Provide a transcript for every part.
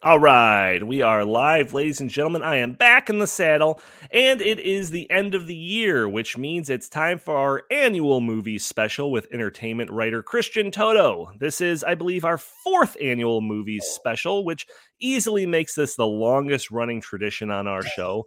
All right, we are live, ladies and gentlemen. I am back in the saddle, and it is the end of the year, which means it's time for our annual movie special with entertainment writer Christian Toto. This is, I believe, our fourth annual movie special, which easily makes this the longest running tradition on our show.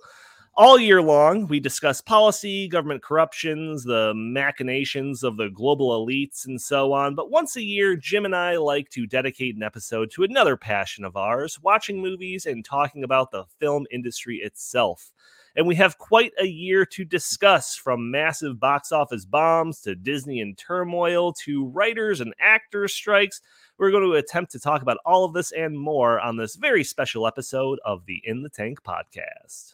All year long, we discuss policy, government corruptions, the machinations of the global elites, and so on. But once a year, Jim and I like to dedicate an episode to another passion of ours watching movies and talking about the film industry itself. And we have quite a year to discuss from massive box office bombs to Disney in turmoil to writers and actors' strikes. We're going to attempt to talk about all of this and more on this very special episode of the In the Tank podcast.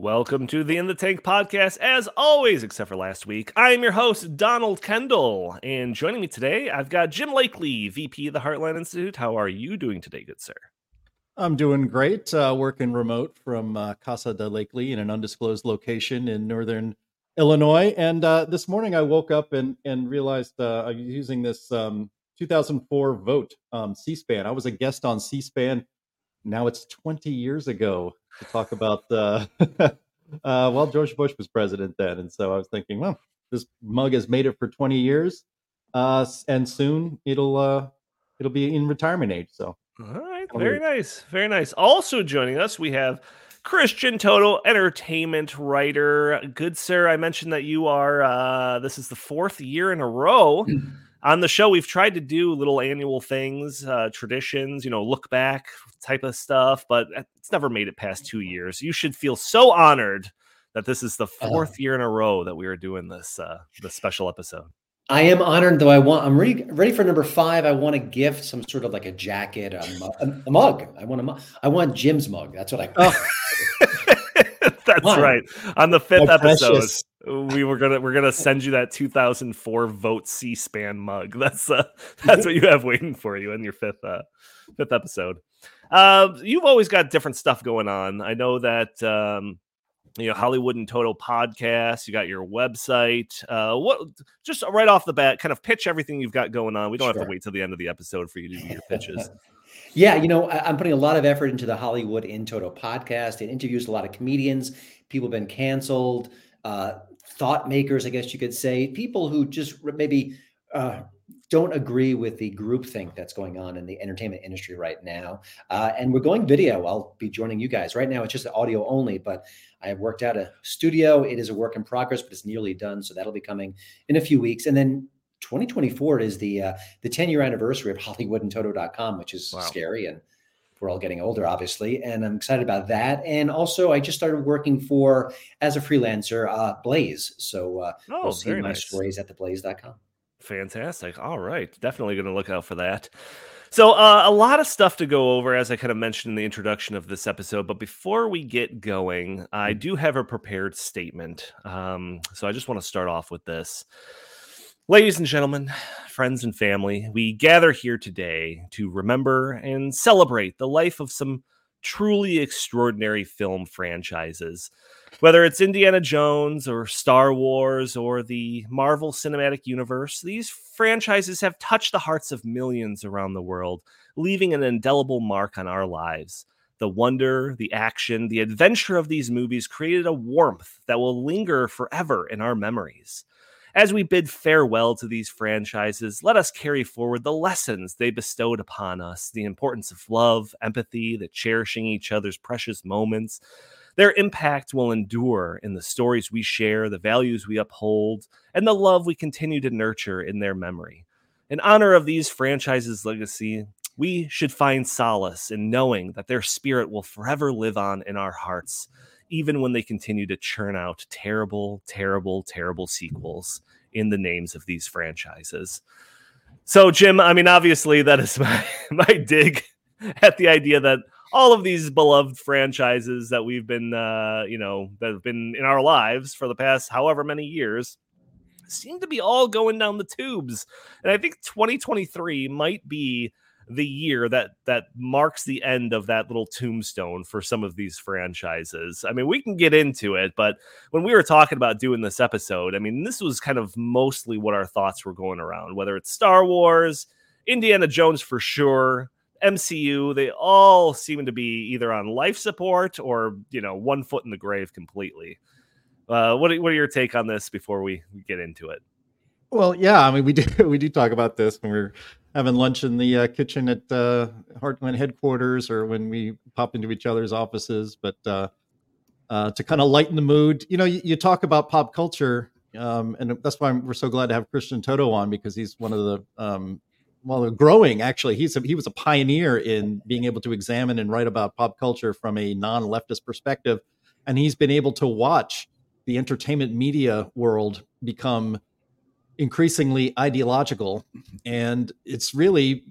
Welcome to the In the Tank podcast. As always, except for last week, I am your host, Donald Kendal. And joining me today, I've got Jim Lakely, VP of the Heartland Institute. How are you doing today, good sir? I'm doing great. Uh, working remote from uh, Casa de Lakely in an undisclosed location in northern Illinois. And uh, this morning I woke up and, and realized uh, I was using this um, 2004 vote um, C SPAN. I was a guest on C SPAN. Now it's 20 years ago to talk about uh, uh, well, George Bush was president then, and so I was thinking, well, this mug has made it for 20 years, uh, and soon it'll uh, it'll be in retirement age. So, all right, very nice, very nice. Also joining us, we have. Christian Toto, entertainment writer. Good sir, I mentioned that you are uh this is the fourth year in a row on the show we've tried to do little annual things uh, traditions you know look back type of stuff but it's never made it past two years you should feel so honored that this is the 4th uh, year in a row that we are doing this uh this special episode I am honored, though. I want. I'm ready. Ready for number five. I want a gift, some sort of like a jacket, a, mug. A, mug. I want a mug. I want Jim's mug. That's what I. Oh. That's right. On the fifth My episode, precious we were gonna we're gonna send you that 2004 vote C-SPAN mug. That's uh, that's what you have waiting for you in your fifth uh, fifth episode. Uh, you've always got different stuff going on. I know that um, you know Hollywood in Toto podcast. You got your website. Uh, what just right off the bat, kind of pitch everything you've got going on. We don't sure. have to wait till the end of the episode for you to do your pitches. yeah, you know I'm putting a lot of effort into the Hollywood in Toto podcast. It interviews a lot of comedians. People have been canceled. Uh, thought makers, I guess you could say, people who just maybe uh, don't agree with the groupthink that's going on in the entertainment industry right now. Uh, and we're going video. I'll be joining you guys. Right now, it's just audio only, but I have worked out a studio. It is a work in progress, but it's nearly done. So that'll be coming in a few weeks. And then 2024 is the uh, the 10 year anniversary of Hollywood and HollywoodinToto.com, which is wow. scary and we're all getting older, obviously, and I'm excited about that. And also, I just started working for as a freelancer, uh, Blaze. So uh, oh, we'll see my nice. stories at theblaze.com. Fantastic. All right, definitely going to look out for that. So, uh, a lot of stuff to go over, as I kind of mentioned in the introduction of this episode. But before we get going, I mm. do have a prepared statement. Um, so, I just want to start off with this. Ladies and gentlemen, friends and family, we gather here today to remember and celebrate the life of some truly extraordinary film franchises. Whether it's Indiana Jones or Star Wars or the Marvel Cinematic Universe, these franchises have touched the hearts of millions around the world, leaving an indelible mark on our lives. The wonder, the action, the adventure of these movies created a warmth that will linger forever in our memories. As we bid farewell to these franchises, let us carry forward the lessons they bestowed upon us the importance of love, empathy, the cherishing each other's precious moments. Their impact will endure in the stories we share, the values we uphold, and the love we continue to nurture in their memory. In honor of these franchises' legacy, we should find solace in knowing that their spirit will forever live on in our hearts even when they continue to churn out terrible, terrible, terrible sequels in the names of these franchises. So, Jim, I mean, obviously, that is my, my dig at the idea that all of these beloved franchises that we've been, uh, you know, that have been in our lives for the past however many years seem to be all going down the tubes. And I think 2023 might be the year that that marks the end of that little tombstone for some of these franchises. I mean, we can get into it, but when we were talking about doing this episode, I mean, this was kind of mostly what our thoughts were going around, whether it's Star Wars, Indiana Jones for sure, MCU, they all seem to be either on life support or, you know, one foot in the grave completely. Uh, what, what are your take on this before we, get into it? Well, yeah, I mean, we do we do talk about this when we're having lunch in the uh, kitchen at uh, Heartland headquarters, or when we pop into each other's offices. But uh, uh, to kind of lighten the mood, you know, you, you talk about pop culture, um, and that's why we're so glad to have Christian Toto on because he's one of the um, well, growing actually. He's a, he was a pioneer in being able to examine and write about pop culture from a non-leftist perspective, and he's been able to watch the entertainment media world become increasingly ideological. And it's really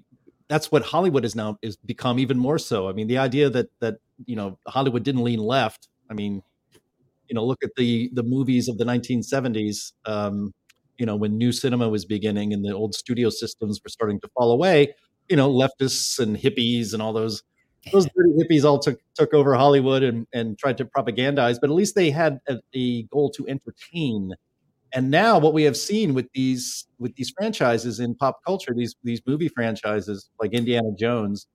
that's what hollywood is now is become even more so. I mean the idea that that you know hollywood didn't lean left. I mean you know look at the the movies of the 1970s um you know when new cinema was beginning and the old studio systems were starting to fall away you know leftists and hippies and all those those dirty hippies all took took over hollywood and and tried to propagandize but at least they had a, a goal to entertain and now what we have seen with these with these franchises in pop culture these these movie franchises like indiana jones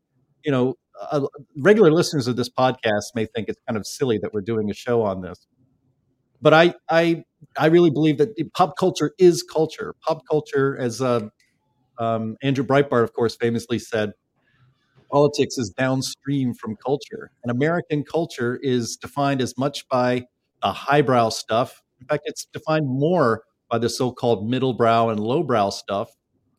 you know uh, regular listeners of this podcast may think it's kind of silly that we're doing a show on this. But i i i really believe that pop culture is culture. Pop culture as uh, um, andrew breitbart of course famously said politics is downstream from culture. And american culture is defined as much by the highbrow stuff in fact, it's defined more by the so called middlebrow and lowbrow stuff,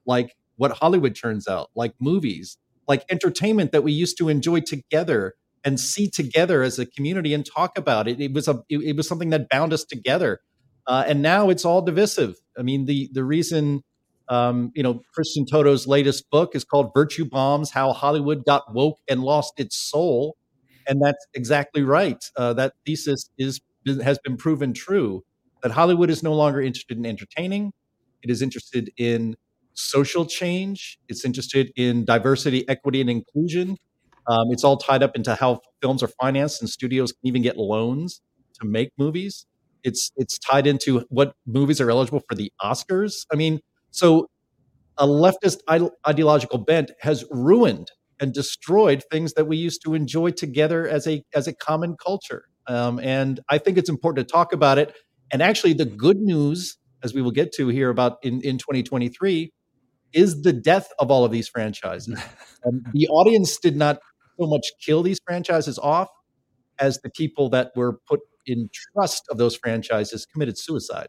like what Hollywood turns out, like movies, like entertainment that we used to enjoy together and see together as a community and talk about it. It was a it, it was something that bound us together, uh, and now it's all divisive. I mean, the the reason. Um, you know, Christian Toto's latest book is called Virtue Bombs How Hollywood Got Woke and Lost Its Soul. And that's exactly right. Uh, that thesis is has been proven true that Hollywood is no longer interested in entertaining. It is interested in social change. It's interested in diversity, equity, and inclusion. Um, it's all tied up into how films are financed, and studios can even get loans to make movies. It's it's tied into what movies are eligible for the Oscars. I mean, so a leftist ideological bent has ruined and destroyed things that we used to enjoy together as a as a common culture. Um, and I think it's important to talk about it. And actually, the mm-hmm. good news, as we will get to here about in, in 2023, is the death of all of these franchises. and the audience did not so much kill these franchises off as the people that were put in trust of those franchises committed suicide.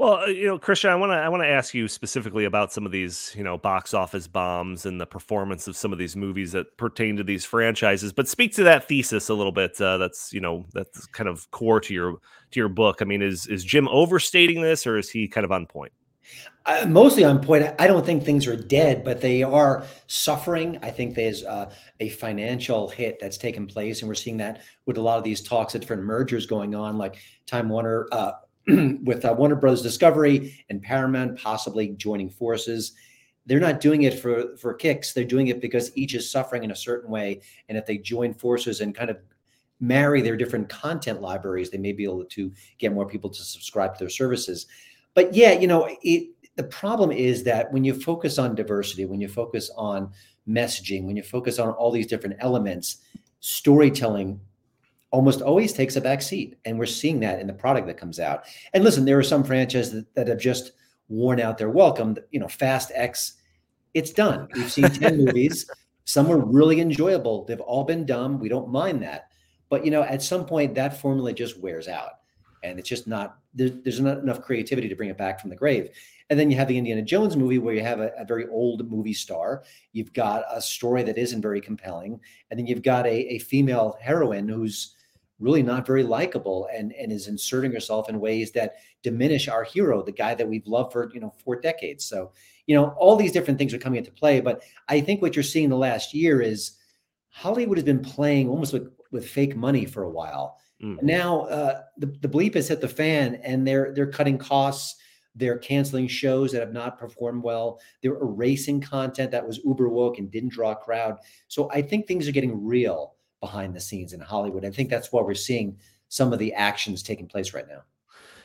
Well, uh, you know, Christian, I want to I want to ask you specifically about some of these, you know, box office bombs and the performance of some of these movies that pertain to these franchises. But speak to that thesis a little bit. Uh, that's you know that's kind of core to your to your book. I mean, is is Jim overstating this, or is he kind of on point? Uh, mostly on point. I don't think things are dead, but they are suffering. I think there's uh, a financial hit that's taken place, and we're seeing that with a lot of these talks of different mergers going on, like Time Warner. Uh, with uh, Warner Brothers Discovery and Paramount possibly joining forces. They're not doing it for for kicks. They're doing it because each is suffering in a certain way, and if they join forces and kind of marry their different content libraries, they may be able to get more people to subscribe to their services. But yeah, you know, it, the problem is that when you focus on diversity, when you focus on messaging, when you focus on all these different elements, storytelling almost always takes a back seat. And we're seeing that in the product that comes out. And listen, there are some franchises that, that have just worn out their welcome. You know, Fast X, it's done. We've seen 10 movies. Some were really enjoyable. They've all been dumb. We don't mind that. But, you know, at some point, that formula just wears out. And it's just not, there, there's not enough creativity to bring it back from the grave. And then you have the Indiana Jones movie where you have a, a, very old movie star. You've got a story that isn't very compelling. And then you've got a, a female heroine who's really not very likable and and is inserting herself in ways that diminish our hero, the guy that we've loved for you know four decades. So you know all these different things are coming into play. But I think what you're seeing the last year is Hollywood has been playing almost with, with fake money for a while. Mm. Now uh, the the bleep has hit the fan, and they're they're cutting costs. They're canceling shows that have not performed well. They're erasing content that was uber woke and didn't draw a crowd. So I think things are getting real behind the scenes in Hollywood. I think that's why we're seeing some of the actions taking place right now.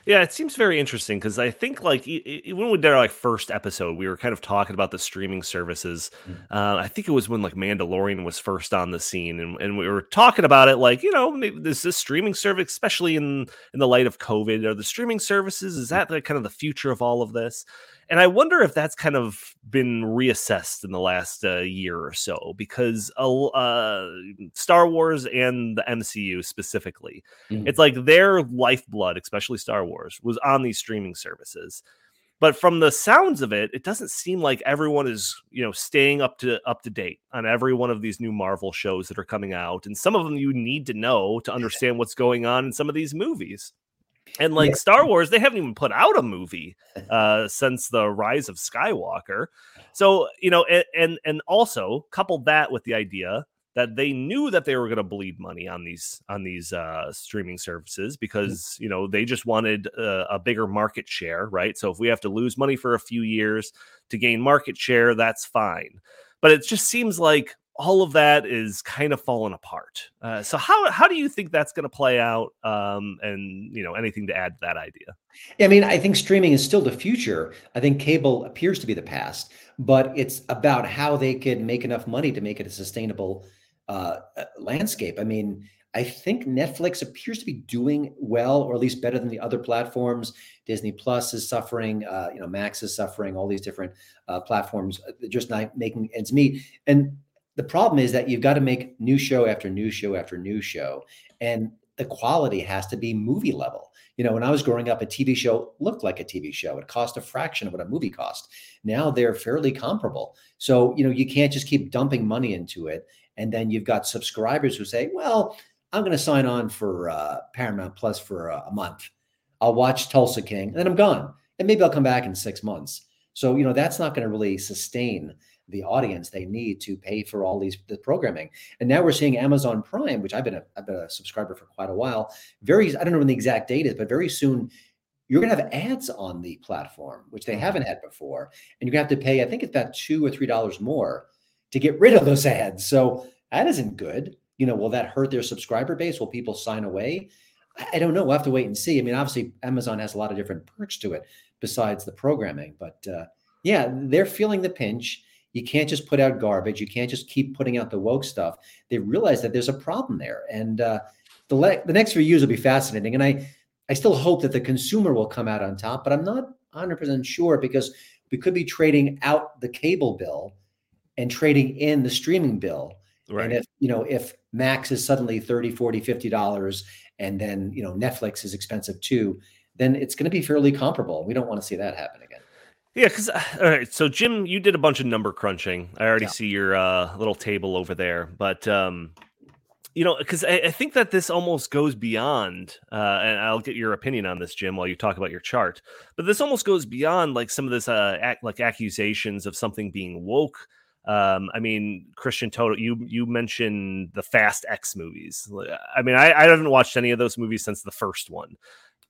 Yeah, it seems very interesting because I think like when we did our like first episode, we were kind of talking about the streaming services. Mm. Uh, I think it was when like Mandalorian was first on the scene, and, and we were talking about it like you know this this streaming service, especially in in the light of COVID, are the streaming services is that like kind of the future of all of this? And I wonder if that's kind of been reassessed in the last uh, year or so because uh, Star Wars and the MCU specifically, mm-hmm. it's like their lifeblood, especially Star Wars, was on these streaming services. But from the sounds of it, it doesn't seem like everyone is, you know, staying up to up to date on every one of these new Marvel shows that are coming out, and some of them you need to know to understand what's going on in some of these movies. And like yeah. Star Wars, they haven't even put out a movie uh, since the Rise of Skywalker. So you know, and, and and also coupled that with the idea that they knew that they were going to bleed money on these on these uh, streaming services mm. because you know they just wanted a, a bigger market share, right? So if we have to lose money for a few years to gain market share, that's fine. But it just seems like all of that is kind of falling apart. Uh, so how how do you think that's going to play out? Um, and you know, anything to add to that idea? I mean, I think streaming is still the future. I think cable appears to be the past, but it's about how they can make enough money to make it a sustainable uh, uh landscape. I mean, I think Netflix appears to be doing well, or at least better than the other platforms. Disney Plus is suffering, uh, you know, Max is suffering. All these different uh, platforms uh, just not making ends meet, and the problem is that you've got to make new show after new show after new show and the quality has to be movie level. You know when i was growing up a tv show looked like a tv show. It cost a fraction of what a movie cost. Now they're fairly comparable. So you know you can't just keep dumping money into it and then you've got subscribers who say well i'm going to sign on for uh, paramount plus for a month. I'll watch tulsa king and then i'm gone and maybe i'll come back in six months. So you know that's not going to really sustain the audience they need to pay for all these the programming. And now we're seeing Amazon Prime, which I've been a, I've been a subscriber for quite a while. Very, I don't know when the exact date is, but very soon you're going to have ads on the platform, which they mm-hmm. haven't had before, and you're going to have to pay. I think it's about two or three dollars more to get rid of those ads. So that isn't good. You know, will that hurt their subscriber base? Will people sign away? I don't know. We'll have to wait and see. I mean, obviously, Amazon has a lot of different perks to it besides the programming, but uh, yeah, they're feeling the pinch. You can't just put out garbage. You can't just keep putting out the woke stuff. They realize that there's a problem there, and uh, the le- the next few years will be fascinating. And I I still hope that the consumer will come out on top, but I'm not 100 percent sure because we could be trading out the cable bill and trading in the streaming bill. Right. And if you know if Max is suddenly 30, 40, 50 dollars, and then you know Netflix is expensive too, then it's going to be fairly comparable. We don't want to see that happen again. Yeah, because all right. So Jim, you did a bunch of number crunching. I already yeah. see your uh, little table over there, but um, you know, because I, I, think that this almost goes beyond, uh, and I'll get your opinion on this, Jim, while you talk about your chart. But this almost goes beyond like some of this, uh, act, like accusations of something being woke. Um, I mean, Christian Toto, you you mentioned the Fast X movies. I mean, I, I haven't watched any of those movies since the first one.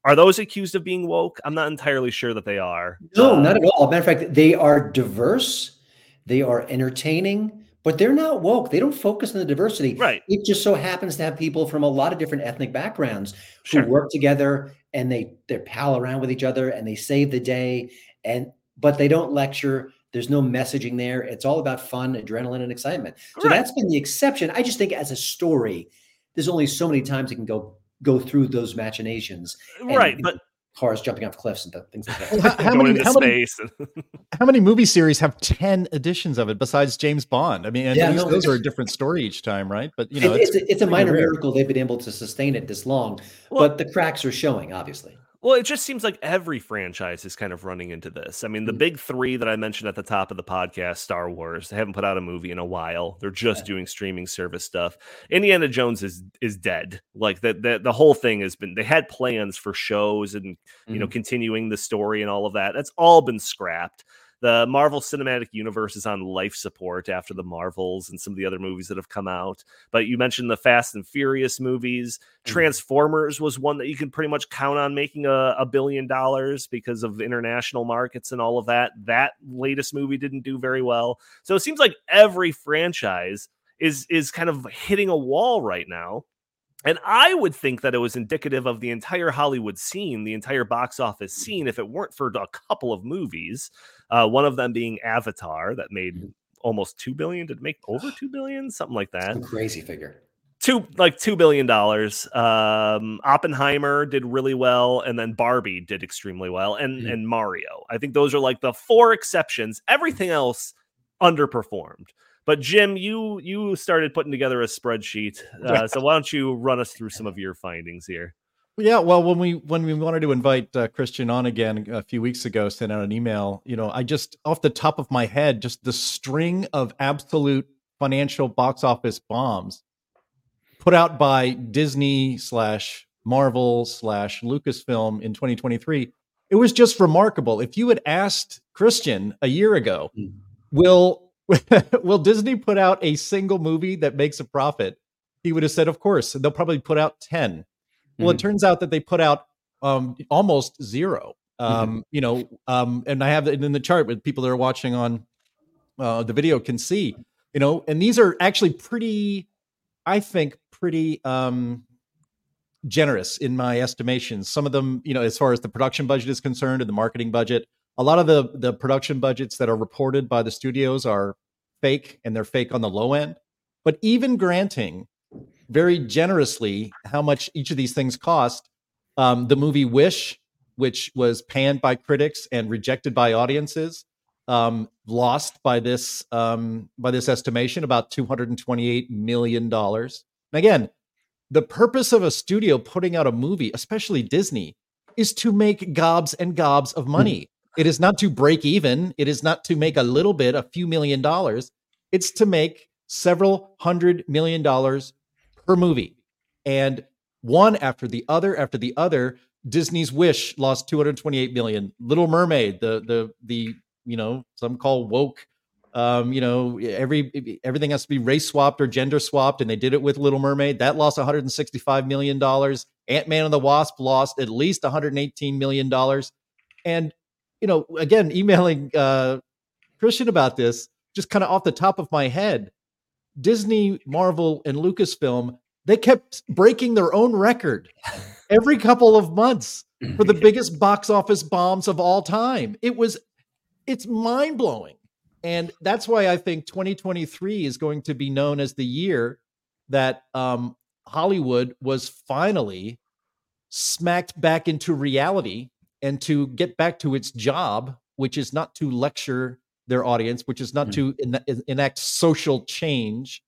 Are those accused of being woke? I'm not entirely sure that they are. No, uh, not at all. Matter of fact, they are diverse, they are entertaining, but they're not woke. They don't focus on the diversity. Right. It just so happens to have people from a lot of different ethnic backgrounds sure. who work together and they they pal around with each other and they save the day. And but they don't lecture. There's no messaging there. It's all about fun, adrenaline, and excitement. So that's been the exception. I just think as a story, there's only so many times it can go go through those machinations. right, but cars jumping off cliffs and things like that. how, many, how, many, how many movie series have 10 editions of it besides James Bond? I mean, yeah, no, those are a different story each time, right? But you know, it's, it's, a, it's a minor rare. miracle they've been able to sustain it this long, well, but the cracks are showing, obviously. Well, it just seems like every franchise is kind of running into this. I mean, the Mhm. big three that I mentioned at the top of the podcast Star Wars, they haven't put out a movie in a while. They're just Yeah. doing streaming service stuff. Indiana Jones is is dead. Like the, the the whole thing has been they had plans for shows and you know Mhm. continuing the story and all of that. That's all been scrapped. The Marvel Cinematic Universe is on life support after the Marvels and some of the other movies that have come out. But you mentioned the Fast and Furious movies. Mhm. Transformers was one that you can pretty much count on making a, a billion dollars because of international markets and all of that. That latest movie didn't do very well. So it seems like every franchise is is kind of hitting a wall right now. And I would think that it was indicative of the entire Hollywood scene, the entire box office scene, if it weren't for a couple of movies. Uh, one of them being Avatar, that made almost two billion. Did it make over two billion? Something like that crazy figure. two like two billion dollars. Um, Oppenheimer did really well, and then Barbie did extremely well, and Mhm. and Mario. I think those are like the four exceptions. Everything else underperformed. But Jim, you you started putting together a spreadsheet, uh, so why don't you run us through some of your findings here? Yeah, well, when we when we wanted to invite uh, Christian on again a few weeks ago, sent out an email. You know, I just off the top of my head, just the string of absolute financial box office bombs put out by Disney slash Marvel slash Lucasfilm in 2023. It was just remarkable. If you had asked Christian a year ago, Mm. will will Disney put out a single movie that makes a profit? He would have said, of course. They'll probably put out 10. Well, it turns out that they put out um, almost zero. Um, You know, um, and I have it in the chart with people that are watching on uh, the video can see. You know, and these are actually pretty, I think, pretty um, generous in my estimations. Some of them, you know, as far as the production budget is concerned and the marketing budget, a lot of the the production budgets that are reported by the studios are fake, and they're fake on the low end. But even granting very generously how much each of these things cost. Um, the movie Wish, which was panned by critics and rejected by audiences, um, lost by this um, by this estimation about two hundred and twenty eight million dollars. And Again, the purpose of a studio putting out a movie, especially Disney, is to make gobs and gobs of money. It is not to break even. It is not to make a little bit, a few million dollars. It's to make several hundred million dollars per movie. And one after the other after the other, Disney's Wish lost 228 million. Little Mermaid, the the the you know, some call woke um, you know, every everything has to be race swapped or gender swapped, and they did it with Little Mermaid. That lost 165 million dollars. Ant Man and the Wasp lost at least 118 million dollars. And you know, again, emailing uh, Christian about this, just kind of off the top of my head, Disney, Marvel, and Lucasfilm, they kept breaking their own record every couple of months for the biggest box office bombs of all time. It was, it's mind blowing. And that's why I think 2023 is going to be known as the year that um, Hollywood was finally smacked back into reality and to get back to its job, which is not to lecture their audience, which is not hmm. to en- enact social change,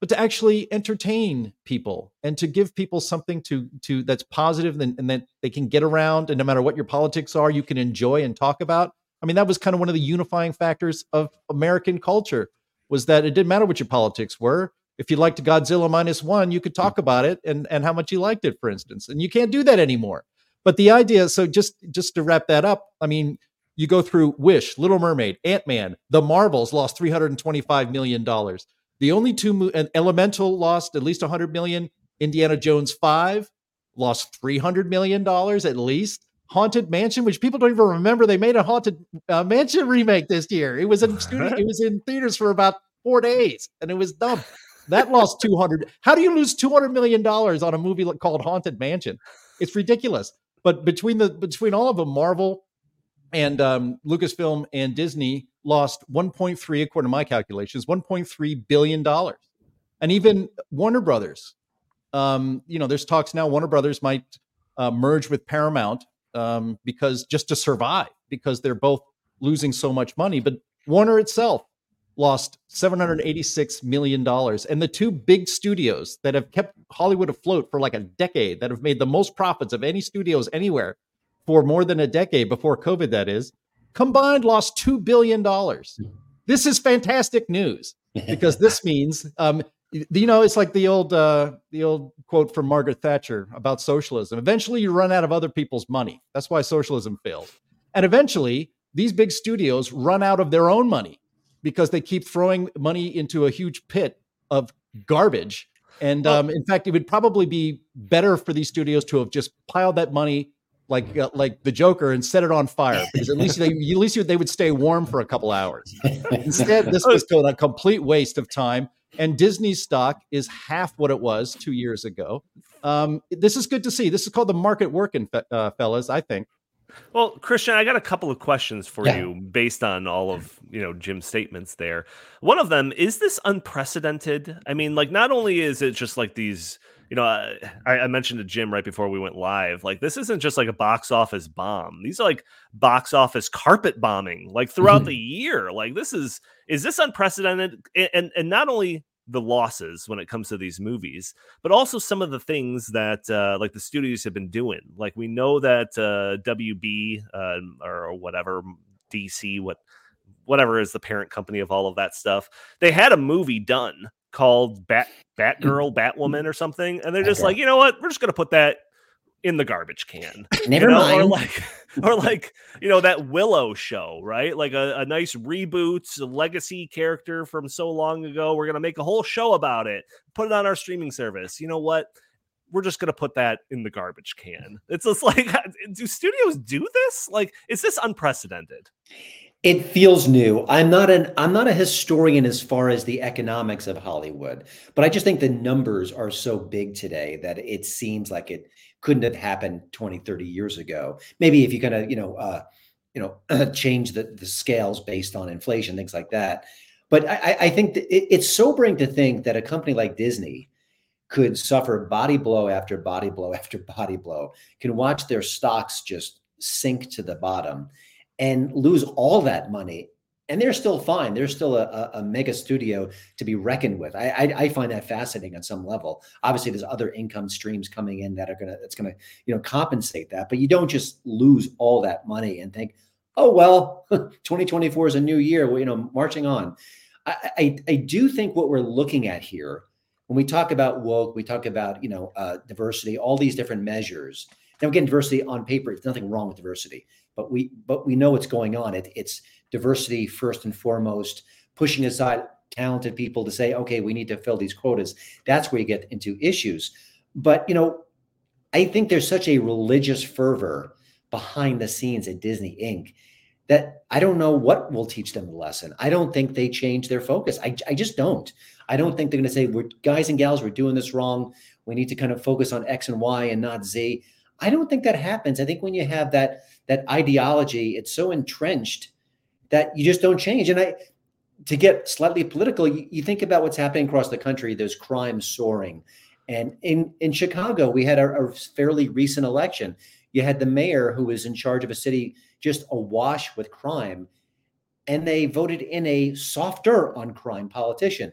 but to actually entertain people and to give people something to to that's positive and, and that they can get around. And no matter what your politics are, you can enjoy and talk about. I mean, that was kind of one of the unifying factors of American culture was that it didn't matter what your politics were. If you liked Godzilla minus one, you could talk hmm. about it and and how much you liked it, for instance. And you can't do that anymore. But the idea, so just just to wrap that up, I mean, you go through Wish, Little Mermaid, Ant Man, The Marvels lost three hundred and twenty five million dollars. The only two, mo- and Elemental lost at least 100 million. Indiana Jones 5 lost 300 million dollars at least. Haunted Mansion, which people don't even remember, they made a Haunted uh, Mansion remake this year. It was in studio, it was in theaters for about four days, and it was dumb. That lost 200. How do you lose 200 million dollars on a movie called Haunted Mansion? It's ridiculous. But between the between all of them, Marvel and um, Lucasfilm and Disney lost 1.3, according to my calculations, 1.3 billion dollars, and even Warner Brothers. Um, you know, there's talks now. Warner Brothers might uh, merge with Paramount um, because just to survive, because they're both losing so much money. But Warner itself lost 786 million dollars, and the two big studios that have kept Hollywood afloat for like a decade, that have made the most profits of any studios anywhere, for more than a decade before COVID, that is, combined lost $2 billion. This is fantastic news because this means, um, you know, it's like the old, uh, the old quote from Margaret Thatcher about socialism. Eventually you run out of other people's money. That's why socialism failed. And eventually these big studios run out of their own money because they keep throwing money into a huge pit of garbage. And um, in fact, it would probably be better for these studios to have just piled that money like uh, like the Joker and set it on fire because at least they at least they would stay warm for a couple hours. Instead, this was a complete waste of time. And Disney's stock is half what it was two years ago. Um, this is good to see. This is called the market working, uh, fellas. I think. Well, Christian, I got a couple of questions for yeah. you based on all of you know Jim's statements there. One of them is this unprecedented. I mean, like not only is it just like these, you know, I, I mentioned to Jim right before we went live, like this isn't just like a box office bomb. These are like box office carpet bombing, like throughout mm-hmm. the year. Like this is is this unprecedented? And and not only the losses when it comes to these movies, but also some of the things that uh, like the studios have been doing. Like we know that uh, WB uh, or whatever DC, what whatever is the parent company of all of that stuff, they had a movie done called Bat mm. Batgirl, Batwoman, or something, and they're just okay. like, you know what, we're just gonna put that in the garbage can. Never you know? mind. Or like, or like, you know, that Willow show, right? Like a, a nice reboot, a legacy character from so long ago. We're gonna make a whole show about it, put it on our streaming service. You know what? We're just gonna put that in the garbage can. It's just like, do studios do this? Like, is this unprecedented? It feels new. I'm not an I'm not a historian as far as the economics of Hollywood, but I just think the numbers are so big today that it seems like it couldn't have happened 20 30 years ago maybe if you kind of you know uh, you know change the, the scales based on inflation things like that but i, I think it, it's sobering to think that a company like disney could suffer body blow after body blow after body blow can watch their stocks just sink to the bottom and lose all that money and they're still fine. They're still a, a, mega studio to be reckoned with. I, I, I, find that fascinating on some level. Obviously, there's other income streams coming in that are gonna that's gonna you know compensate that. But you don't just lose all that money and think, oh well, 2024 is a new year. Well, you know, marching on. I, I, I do think what we're looking at here when we talk about woke, we talk about you know uh, diversity, all these different measures. Now again, diversity on paper, there's nothing wrong with diversity, but we but we know what's going on. It, it's diversity first and foremost, pushing aside talented people to say, okay, we need to fill these quotas. That's where you get into issues. But, you know, I think there's such a religious fervor behind the scenes at Disney Inc. that I don't know what will teach them the lesson. I don't think they change their focus. I, I just don't. I don't think they're going to say, we're guys and gals, we're doing this wrong. We need to kind of focus on X and Y and not Z. I don't think that happens. I think when you have that that ideology, it's so entrenched that you just don't change. And I, to get slightly political, you, you think about what's happening across the country. There's crime soaring, and in in Chicago, we had a, a fairly recent election. You had the mayor who was in charge of a city just awash with crime, and they voted in a softer on crime politician.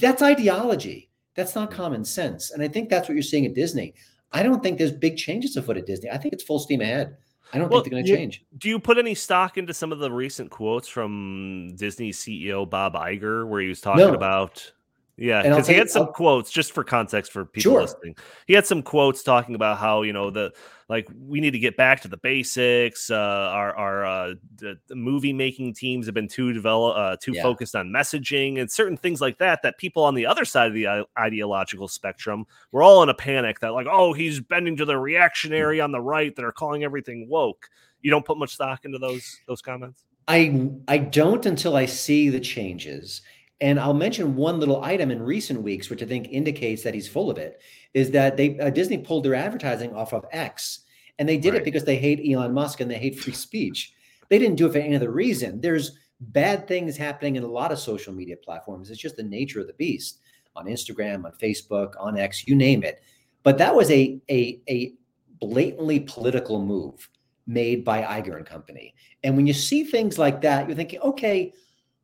That's ideology. That's not common sense. And I think that's what you're seeing at Disney. I don't think there's big changes afoot at Disney. I think it's full steam ahead. I don't well, think they're going to change. Do you put any stock into some of the recent quotes from Disney CEO Bob Iger, where he was talking no. about? Yeah, because he had some I'll, quotes just for context for people sure. listening. He had some quotes talking about how you know the like we need to get back to the basics. Uh, our our uh, the, the movie making teams have been too develop uh, too yeah. focused on messaging and certain things like that. That people on the other side of the ideological spectrum were all in a panic that like, oh, he's bending to the reactionary on the right that are calling everything woke. You don't put much stock into those those comments. I I don't until I see the changes. And I'll mention one little item in recent weeks, which I think indicates that he's full of it, is that they uh, Disney pulled their advertising off of X, and they did right. it because they hate Elon Musk and they hate free speech. They didn't do it for any other reason. There's bad things happening in a lot of social media platforms. It's just the nature of the beast on Instagram, on Facebook, on X, you name it. But that was a a, a blatantly political move made by Iger and Company. And when you see things like that, you're thinking, okay,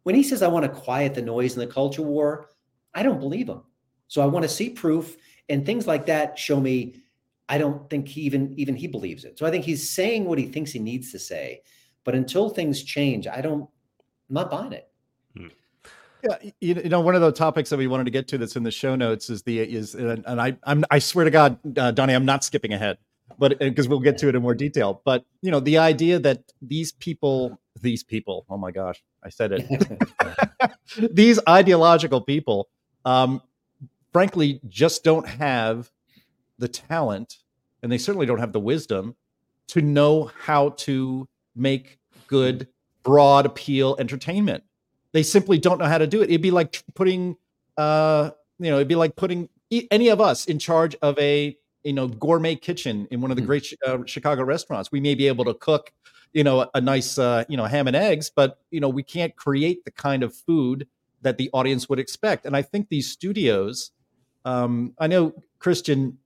when he says, I want to quiet the noise in the culture war, I don't believe him. So I want to see proof and things like that show me I don't think he even even he believes it. So I think he's saying what he thinks he needs to say, but until things change, I don't. I'm not buying it. Hmm. Yeah, you know, one of the topics that we wanted to get to that's in the show notes is the is, and I I'm I swear to God, uh, Donnie, I'm not skipping ahead, but because we'll get to it in more detail. But you know, the idea that these people, these people, oh my gosh, I said it, these ideological people, um, frankly, just don't have the talent, and they certainly don't have the wisdom to know how to make good, broad appeal entertainment they simply don't know how to do it. It'd be like putting, uh, you know, it'd be like putting any of us in charge of a you know gourmet kitchen in one of the hmm. great uh, Chicago restaurants. We may be able to cook, you know, a, a nice uh, you know ham and eggs, but you know we can't create the kind of food that the audience would expect. And I think these studios, um, I know Christian,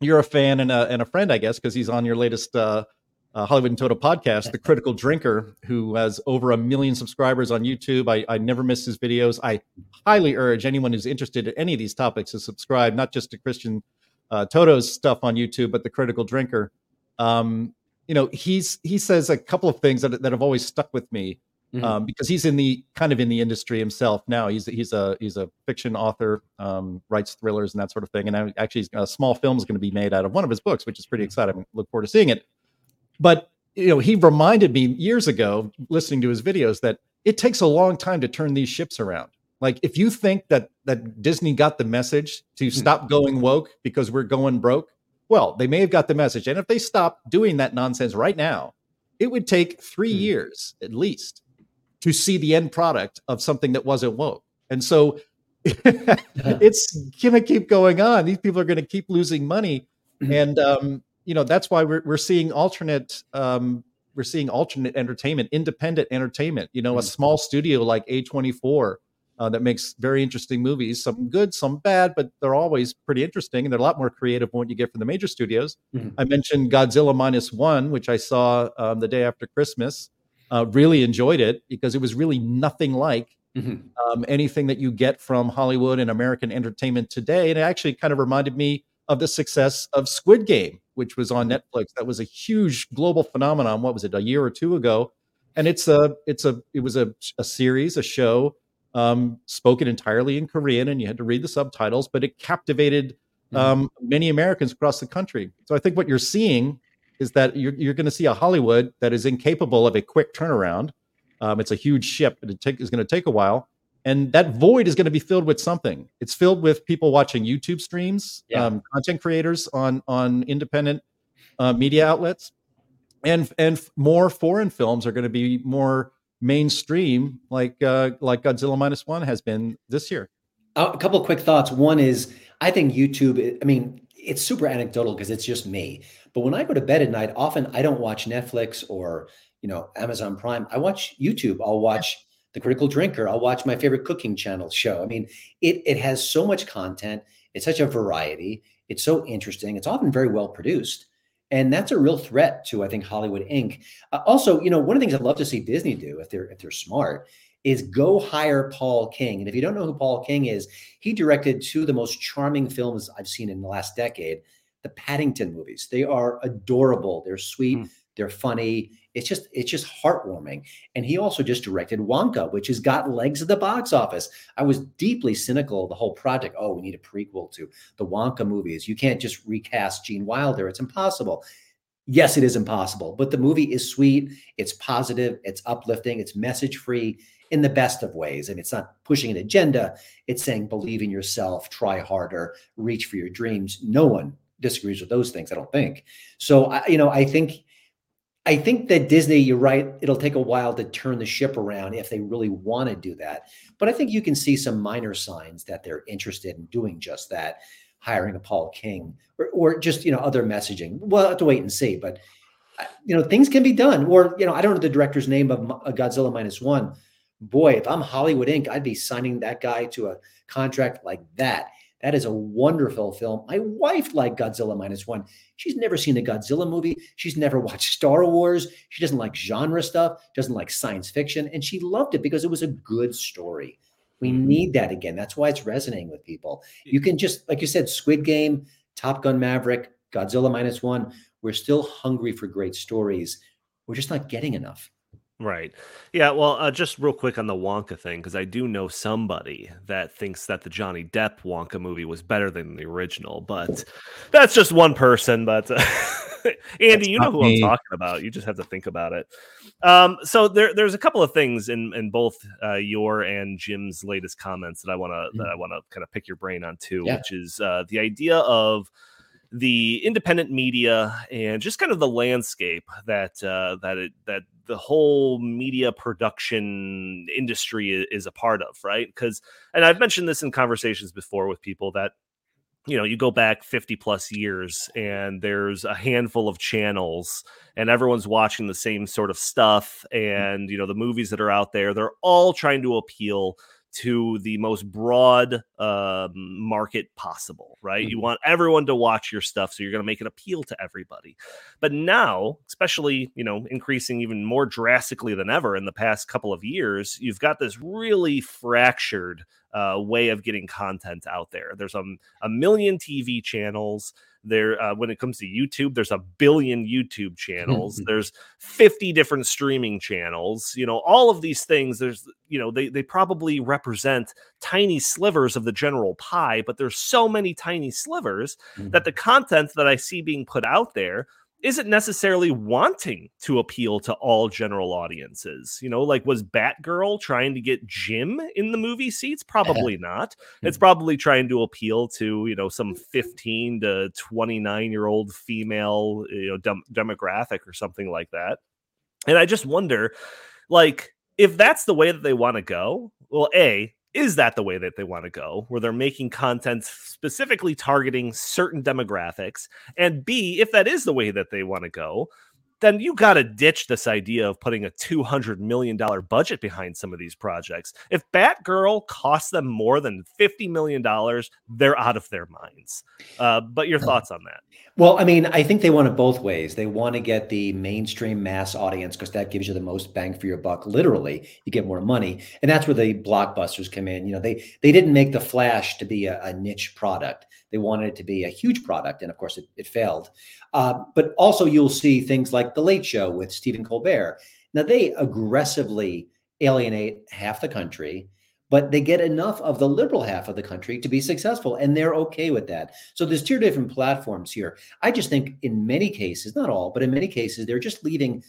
you're a fan and a, and a friend, I guess, because he's on your latest uh, uh, Hollywood in Toto podcast, The Critical Drinker, who has over a million subscribers on YouTube. I, I never miss his videos. I highly urge anyone who's interested in any of these topics to subscribe, not just to Christian uh, Toto's stuff on YouTube, but The Critical Drinker. Um, you know, he's he says a couple of things that, that have always stuck with me mm-hmm. um, because he's in the kind of in the industry himself now. He's he's a he's a fiction author, um, writes thrillers and that sort of thing. And actually, a small film is going to be made out of one of his books, which is pretty exciting. I look forward to seeing it. But you know, he reminded me years ago, listening to his videos, that it takes a long time to turn these ships around. Like if you think that that Disney got the message to hmm. stop going woke because we're going broke, well, they may have got the message. And if they stop doing that nonsense right now, it would take three mm. years at least to see the end product of something that wasn't woke. And so it's gonna keep going on. These people are gonna keep losing money. Hmm. And um, you know that's why we're we're seeing alternate um, we're seeing alternate entertainment, independent entertainment. You know, mm-hmm. a small studio like A24 uh, that makes very interesting movies, some good, some bad, but they're always pretty interesting, and they're a lot more creative than what you get from the major studios. Mm-hmm. I mentioned Godzilla minus one, which I saw um, the day after Christmas. Uh, really enjoyed it because it was really nothing like mm-hmm. um, anything that you get from Hollywood and American entertainment today. And it actually kind of reminded me of the success of Squid Game, which was on mm-hmm. Netflix. That was a huge global phenomenon. What was it, a year or two ago? And it's a, it's a, it was a, a series, a show um, spoken entirely in Korean, and you had to read the subtitles, but it captivated mm-hmm. um, many Americans across the country. So I think what you're seeing is that you're, you're going to see a Hollywood that is incapable of a quick turnaround. Um, it's a huge ship, and it take, is going to take a while and that void is going to be filled with something it's filled with people watching youtube streams yeah. um, content creators on on independent uh, media outlets and and more foreign films are going to be more mainstream like uh, like godzilla minus one has been this year. A couple of quick thoughts. One is i think youtube i mean it's super anecdotal because it's just me. But when i go to bed at night often i don't watch netflix or you know amazon prime. I watch youtube. I'll watch the critical drinker. I'll watch my favorite cooking channel show. I mean it it has so much content. It's such a variety. It's so interesting. It's often very well produced and that's a real threat to i think hollywood inc. Uh, also you know one of the things i'd love to see disney do if they're if they're smart is go hire paul king. And if you don't know who paul king is he directed two of the most charming films i've seen in the last decade the paddington movies. They are adorable. They're sweet. Mm. They're funny it's just it's just heartwarming. And he also just directed Wonka, which has got legs at the box office. I was deeply cynical of the whole project. Oh, we need a prequel to the Wonka movies. You can't just recast Gene Wilder. It's impossible. Yes, it is impossible, but the movie is sweet. It's positive. It's uplifting. It's message free in the best of ways. And it's not pushing an agenda. It's saying believe in yourself, try harder, reach for your dreams. No one disagrees with those things, I don't think. So, I, you know, I think I think that Disney, you're right, it'll take a while to turn the ship around if they really want to do that. But I think you can see some minor signs that they're interested in doing just that, hiring a Paul King or, or just, you know, other messaging. We'll have to wait and see. But, uh, you know, things can be done. Or, you know, I don't know the director's name of Godzilla Minus One. Boy, if I'm Hollywood Inc., I'd be signing that guy to a contract like that. That is a wonderful film. My wife liked Godzilla minus one. She's never seen a Godzilla movie. She's never watched Star Wars. She doesn't like genre stuff, doesn't like science fiction. And she loved it because it was a good story. We mm-hmm. need that again. That's why it's resonating with people. You can just, like you said, Squid Game, Top Gun Maverick, Godzilla minus one. We're still hungry for great stories. We're just not getting enough. Right. Yeah. Well, uh, just real quick on the Wonka thing, because I do know somebody that thinks that the Johnny Depp Wonka movie was better than the original, but that's just one person. But uh, Andy, you know who me. I'm talking about. You just have to think about it. Um, so there, there's a couple of things in in both uh, your and Jim's latest comments that I want to mm-hmm. that I want to kind of pick your brain on too, yeah. which is uh, the idea of the independent media and just kind of the landscape that uh, that it, that the whole media production industry is a part of, right? Because, and I've mentioned this in conversations before with people that you know you go back 50 plus years and there's a handful of channels and everyone's watching the same sort of stuff mm. and you know the movies that are out there they're all trying to appeal to the most broad uh, market possible, right? Mm-hmm. You want everyone to watch your stuff, so you're going to make it appeal to everybody. But now, especially, you know, increasing even more drastically than ever in the past couple of years, you've got this really fractured uh, way of getting content out there. There's a, a million TV channels there uh, when it comes to youtube there's a billion youtube channels there's 50 different streaming channels you know all of these things there's you know they, they probably represent tiny slivers of the general pie but there's so many tiny slivers mm-hmm. that the content that i see being put out there isn't necessarily wanting to appeal to all general audiences. You know, like was Batgirl trying to get Jim in the movie seats? Probably not. It's hmm. probably trying to appeal to, you know, some 15 to 29 year old female, you know, dem- demographic or something like that. And I just wonder, like, if that's the way that they want to go, well, A, is that the way that they want to go where they're making content specifically targeting certain demographics and b if that is the way that they want to go then you got to ditch this idea of putting a $200 million budget behind some of these projects. If Batgirl costs them more than $50 million, they're out of their minds. Uh, but your thoughts on that? Well, I mean, I think they want it both ways. They want to get the mainstream mass audience because that gives you the most bang for your buck. Literally, you get more money, and that's where the blockbusters come in. You know, they they didn't make the Flash to be a, a niche product. They wanted it to be a huge product, and of course, it, it failed. Uh, but also, you'll see things like The Late Show with Stephen Colbert. Now, they aggressively alienate half the country, but they get enough of the liberal half of the country to be successful, and they're okay with that. So there's two different platforms here. I just think in many cases, not all, but in many cases, they're just leaving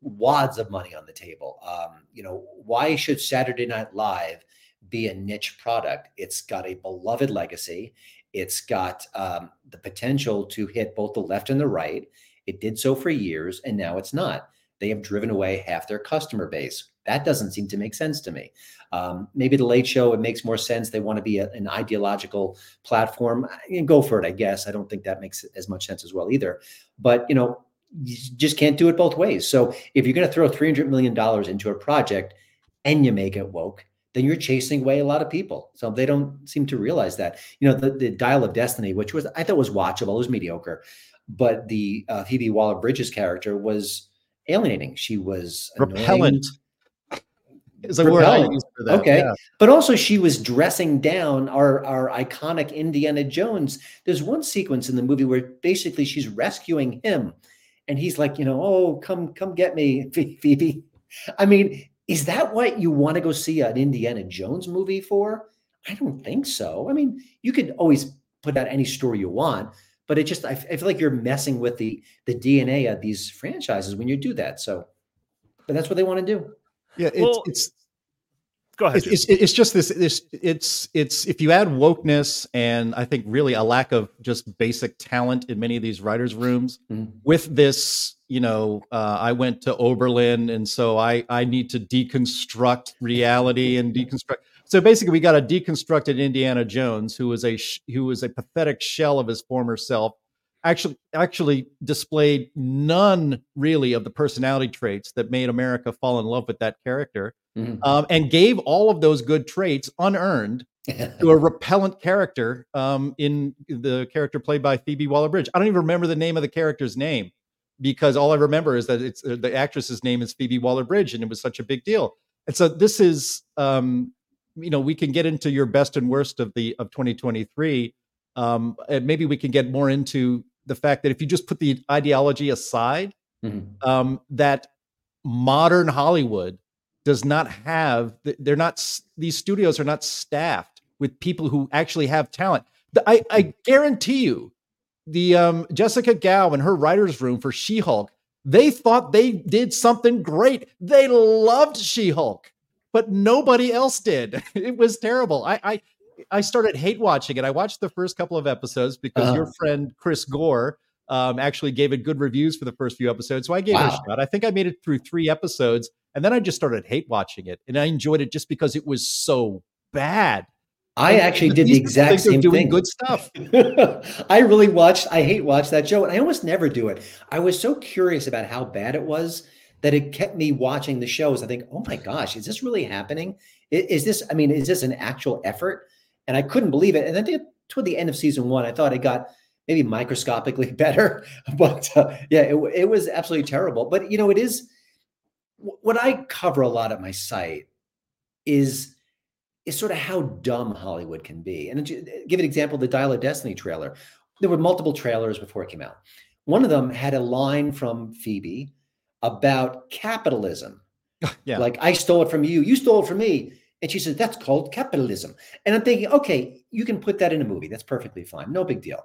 wads of money on the table. Um, you know, why should Saturday Night Live be a niche product? It's got a beloved legacy. It's got um, the potential to hit both the left and the right. It did so for years, and now it's not. They have driven away half their customer base. That doesn't seem to make sense to me. Um, maybe the Late Show it makes more sense. They want to be a, an ideological platform. And go for it, I guess. I don't think that makes as much sense as well either. But you know, you just can't do it both ways. So if you're going to throw 300 million dollars into a project and you make it woke, then you're chasing away a lot of people. So they don't seem to realize that. You know, the, the Dial of Destiny, which was I thought was watchable, it was mediocre, but the uh, Phoebe Waller Bridges character was alienating. She was repellent. Is a word I use for that. Okay, yeah. but also she was dressing down our our iconic Indiana Jones. There's one sequence in the movie where basically she's rescuing him, and he's like, you know, oh, come come get me, Phoebe. I mean, is that what you want to go see an Indiana Jones movie for? I don't think so. I mean, you could always put out any story you want, but it just I, I feel like you're messing with the the DNA of these franchises when you do that. So, but that's what they want to do. Yeah, it's well, it's go ahead. It's, it's, it's, just this this it's it's if you add wokeness and I think really a lack of just basic talent in many of these writers' rooms mm-hmm. with this, you know, uh, I went to Oberlin and so I I need to deconstruct reality and deconstruct. So basically, we got a deconstructed Indiana Jones who was a who was a pathetic shell of his former self. Actually, actually displayed none really of the personality traits that made America fall in love with that character mm-hmm. um, and gave all of those good traits unearned to a repellent character um, in the character played by Phoebe Waller Bridge. I don't even remember the name of the character's name because all I remember is that it's uh, the actress's name is Phoebe Waller Bridge, and it was such a big deal. And so this is, um, you know, we can get into your best and worst of the of 2023. Um, and maybe we can get more into the fact that if you just put the ideology aside, Mhm. um, that modern Hollywood does not have they're not these studios are not staffed with people who actually have talent. The- I, I guarantee you, the um, Jessica Gao and her writers' room for She-Hulk, they thought they did something great. They loved She-Hulk, but nobody else did. It was terrible. I I, I started hate watching it. I watched the first couple of episodes because your Uh-huh. friend Chris Gore um, actually gave it good reviews for the first few episodes. So I gave it a shot. I think I made it through three episodes, and then I just started hate watching it, and I enjoyed it just because it was so bad. I And actually did the exact same doing thing. good stuff. I really watched, I hate watch that show, and I almost never do it. I was so curious about how bad it was that it kept me watching the shows. I think, oh my gosh, is this really happening? I- Is this, I mean, is this an actual effort? And I couldn't believe it. And I think toward the end of season one, I thought it got maybe microscopically better, but uh, yeah, it, it was absolutely terrible. But you know, it is what I cover a lot at my site is is sort of how dumb Hollywood can be. And give an example, the Dial of Destiny trailer. There were multiple trailers before it came out. One of them had a line from Phoebe about capitalism. Yeah. Like I stole it from you, you stole it from me. And she says, that's called capitalism. And I'm thinking, okay, you can put that in a movie. That's perfectly fine. No big deal.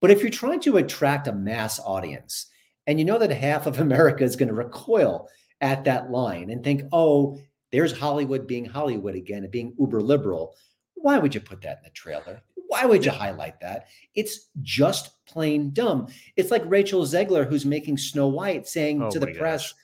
But if you're trying to attract a mass audience and you know that half of America is going to recoil at that line and think, oh, there's Hollywood being Hollywood again and being uber liberal, why would you put that in the trailer? Why would you highlight that? It's just plain dumb. It's like Rachel Zegler, who's making Snow White, saying Oh to the gosh. press,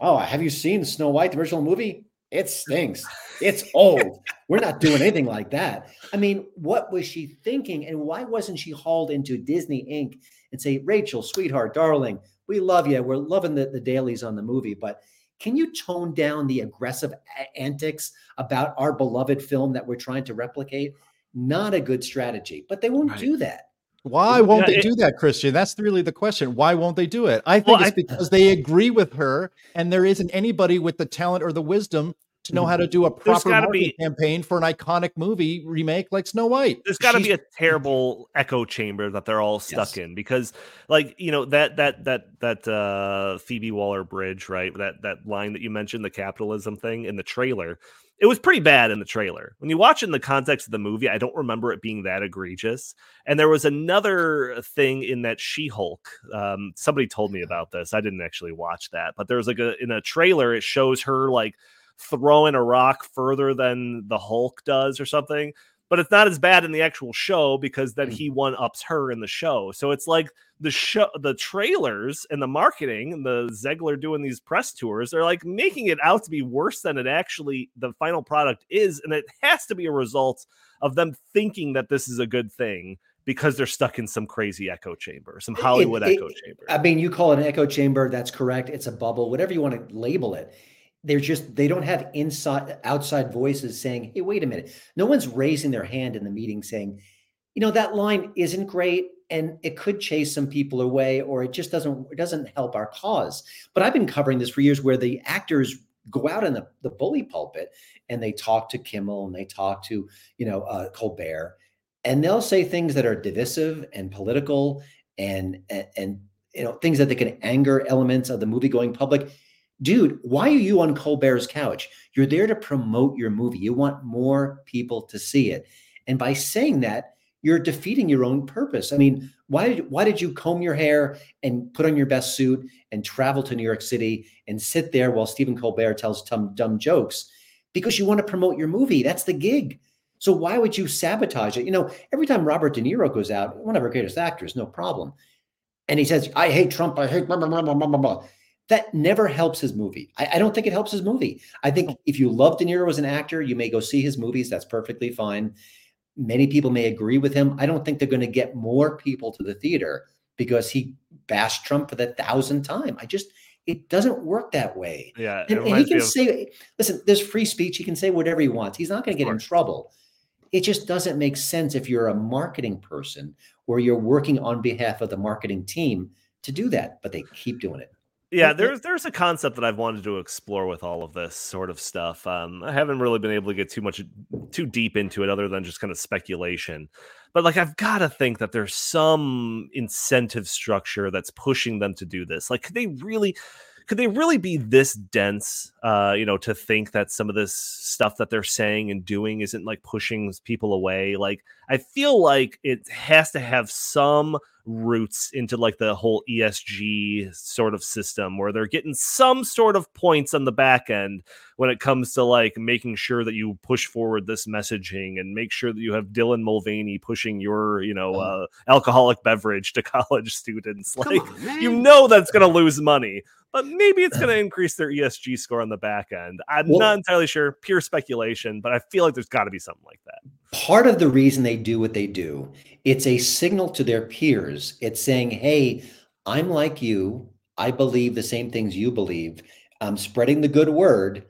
Oh, have you seen Snow White, the original movie? It stinks. It's old. We're not doing anything like that. I mean, what was she thinking? And why wasn't she hauled into Disney Inc. and say, Rachel, sweetheart, darling, we love you. We're loving the, the dailies on the movie, but can you tone down the aggressive antics about our beloved film that we're trying to replicate? Not a good strategy, but they won't Right. do that. Why won't Yeah, they it- do that, Christian? That's really the question. Why won't they do it? I think Well, it's I- because they agree with her, and there isn't anybody with the talent or the wisdom to know how to do a proper marketing be- campaign for an iconic movie remake like Snow White. there's got to be a terrible echo chamber that they're all stuck Yes. in because like you know that that that that uh phoebe waller bridge right that that line that you mentioned the capitalism thing in the trailer it was pretty bad in the trailer. When you watch it in the context of the movie i don't remember it being that egregious. And there was another thing in that she-hulk um somebody told me about this. I didn't actually watch that but there was like a in a trailer it shows her like throwing a rock further than the hulk does or something but it's not as bad in the actual show because then Mm. he one ups her in the show. So it's like the show, the trailers and the marketing and the Zegler doing these press tours, they're like making it out to be worse than it actually the final product is, and it has to be a result of them thinking that this is a good thing because they're stuck in some crazy echo chamber, some Hollywood it- echo chamber. I mean, you call it an echo chamber. That's correct. It's a bubble, whatever you want to label it. They're just, they don't have inside, outside voices saying, hey, wait a minute. No one's raising their hand in the meeting saying, you know, that line isn't great and it could chase some people away or it just doesn't, it doesn't help our cause. But I've been covering this for years where the actors go out in the, the bully pulpit and they talk to Kimmel and they talk to, you know, uh, Colbert and they'll say things that are divisive and political and, and, and you know things that they can anger elements of the movie going public dude why are you on colbert's couch? You're there to promote your movie. You want more people to see it. And by saying that you're defeating your own purpose. I mean why did why did you comb your hair and put on your best suit and travel to new york city and sit there while stephen colbert tells dumb, dumb jokes? Because you want to promote your movie. That's the gig. So why would you sabotage it? You know every time robert de niro goes out one of our greatest actors no problem. And he says, I hate Trump, I hate blah, blah, blah, blah, blah, blah, blah. That never helps his movie. I, I don't think it helps his movie. I think if you love De Niro as an actor, you may go see his movies. That's perfectly fine. Many people may agree with him. I don't think they're going to get more people to the theater because he bashed Trump for the thousandth time. I just, it doesn't work that way. yeah, And, and he can of- say, listen, there's free speech. He can say whatever he wants. He's not going to get in trouble. It just doesn't make sense if you're a marketing person or you're working on behalf of the marketing team to do that, but they keep doing it. Yeah, there's there's a concept that I've wanted to explore with all of this sort of stuff. Um, I haven't really been able to get too much too deep into it, other than just kind of speculation. But like, I've got to think that there's some incentive structure that's pushing them to do this. Like, could they really? could they really be this dense uh you know to think that some of this stuff that they're saying and doing isn't like pushing people away like i feel like it has to have some roots into like the whole esg sort of system where they're getting some sort of points on the back end when it comes to like making sure that you push forward this messaging and make sure that you have dylan mulvaney pushing your you know uh, alcoholic beverage to college students like on, you know that's going to lose money but maybe it's going to increase their ESG score on the back end. I'm well, not entirely sure, pure speculation, but I feel like there's got to be something like that. Part of the reason they do what they do, it's a signal to their peers. It's saying, "Hey, I'm like you. I believe the same things you believe. I'm spreading the good word.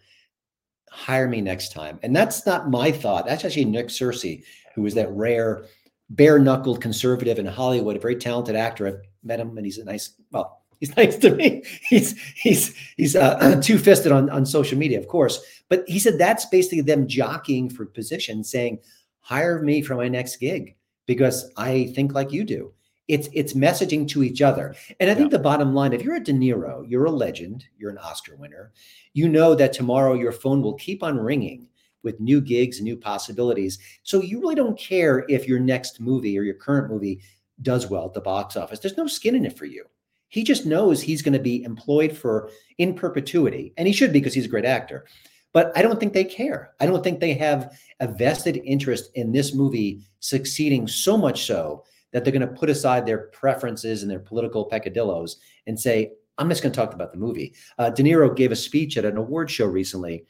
Hire me next time." And that's not my thought. That's actually Nick Searcy, who is that rare bare-knuckled conservative in Hollywood, a very talented actor. I've met him and he's a nice, well, He's nice to me. He's he's he's uh, two fisted on on social media, of course. But he said that's basically them jockeying for position, saying, "Hire me for my next gig because I think like you do." It's it's messaging to each other. And I think yeah. the bottom line, if you're a De Niro, you're a legend, you're an Oscar winner, you know that tomorrow your phone will keep on ringing with new gigs new possibilities. So you really don't care if your next movie or your current movie does well at the box office. There's no skin in it for you. He just knows he's going to be employed for in perpetuity, and he should be because he's a great actor. But I don't think they care. I don't think they have a vested interest in this movie succeeding so much so that they're going to put aside their preferences and their political peccadillos and say, I'm just going to talk about the movie. Uh, De Niro gave a speech at an award show recently,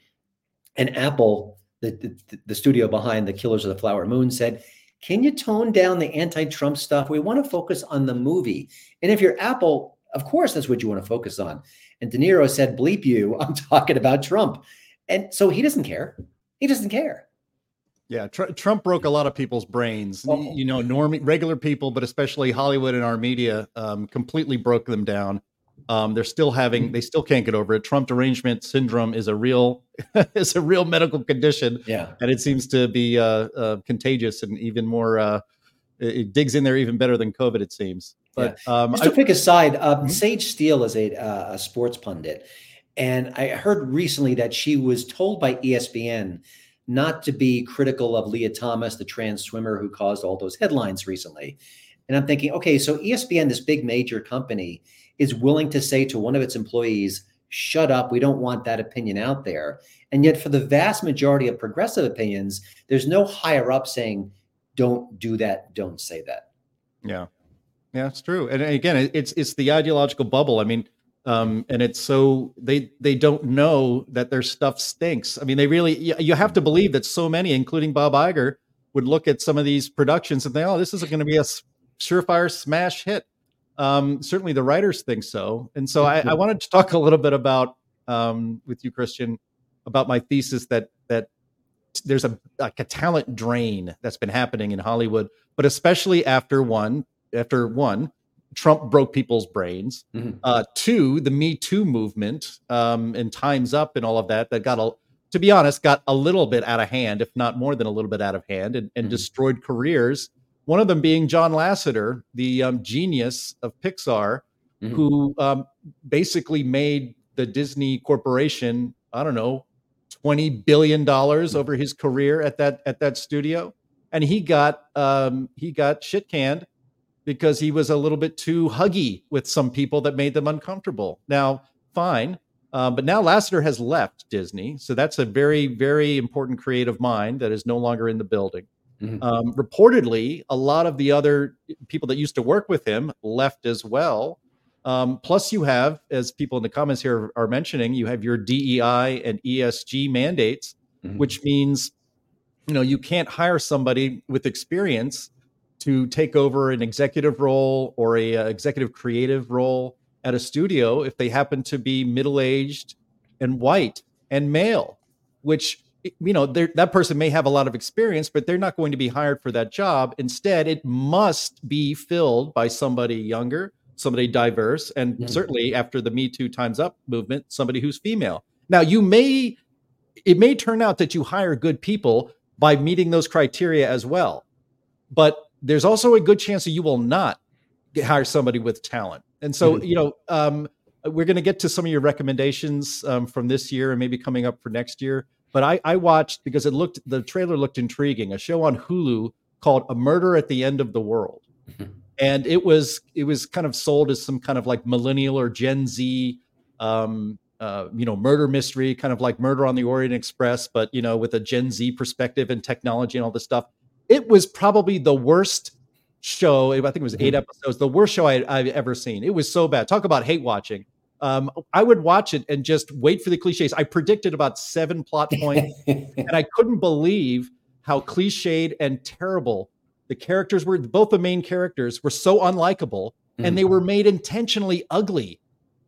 and Apple, the, the, the studio behind The Killers of the Flower Moon, said, can you tone down the anti-Trump stuff? We want to focus on the movie. And if you're Apple, of course that's what you want to focus on. And De Niro said, bleep you, I'm talking about Trump. And so he doesn't care. He doesn't care. Yeah, tr- Trump broke a lot of people's brains. Oh. You know, norm regular people, but especially Hollywood and our media, um, completely broke them down. Um, they're still having, they still can't get over it. Trump derangement syndrome is a real, is a real medical condition. Yeah, and it seems to be uh, uh, contagious and even more. Uh, it digs in there even better than COVID. It seems. But yeah. um, just a I, quick aside, uh, mm-hmm. Sage Steele is a, uh, a sports pundit, and I heard recently that she was told by ESPN not to be critical of Lia Thomas, the trans swimmer who caused all those headlines recently. And I'm thinking, okay, so ESPN, this big major company is willing to say to one of its employees, shut up, we don't want that opinion out there. And yet, for the vast majority of progressive opinions, there's no higher up saying, don't do that, don't say that. Yeah. Yeah, it's true. And again, it's it's the ideological bubble. I mean, um, and it's so they they don't know that their stuff stinks. I mean, they really you have to believe that so many, including Bob Iger, would look at some of these productions and think, "Oh, this is going to be a surefire smash hit." Um, certainly, the writers think so, and so I, I wanted to talk a little bit about um, with you, Christian, about my thesis that that there's a like a talent drain that's been happening in Hollywood, but especially after one after one Trump broke people's brains. Mm-hmm. Uh, two, the Me Too movement um, and Times Up and all of that that got a, to be honest, got a little bit out of hand, if not more than a little bit out of hand, and, and mm-hmm. destroyed careers one of them being John Lasseter, the um, genius of Pixar, mm-hmm. who um, basically made the Disney Corporation, I don't know, twenty billion dollars over his career at that at that studio, and he got um, he got shit canned because he was a little bit too huggy with some people that made them uncomfortable. Now, fine. Uh, but now Lasseter has left Disney. So that's a very, very important creative mind that is no longer in the building. Mm-hmm. Um, reportedly, a lot of the other people that used to work with him left as well. Um, plus, you have, as people in the comments here are mentioning, you have your DEI and ESG mandates, mm-hmm. which means you know you can't hire somebody with experience to take over an executive role or a, a uh, executive creative role at a studio if they happen to be middle aged and white and male, which you know that person may have a lot of experience but they're not going to be hired for that job instead it must be filled by somebody younger somebody diverse, and Mhm. certainly after the Me Too Times Up movement, somebody who's female. Now, you may, it may turn out that you hire good people by meeting those criteria as well, but there's also a good chance that you will not get- hire somebody with talent. And so, Mhm. you know, um, we're going to get to some of your recommendations um, from this year and maybe coming up for next year. But I, I watched because it looked the trailer looked intriguing. A show on Hulu called "A Murder at the End of the World," Mhm. and it was it was kind of sold as some kind of like millennial or Gen Z, um, uh, you know, murder mystery, kind of like Murder on the Orient Express, but you know, with a Gen Z perspective and technology and all this stuff. It was probably the worst show. I think it was 8 Mhm. episodes. The worst show I, I've ever seen. It was so bad. Talk about hate watching. Um, I would watch it and just wait for the cliches. I predicted about seven plot points, and I couldn't believe how cliched and terrible the characters were. Both the main characters were so unlikable, and they were made intentionally ugly.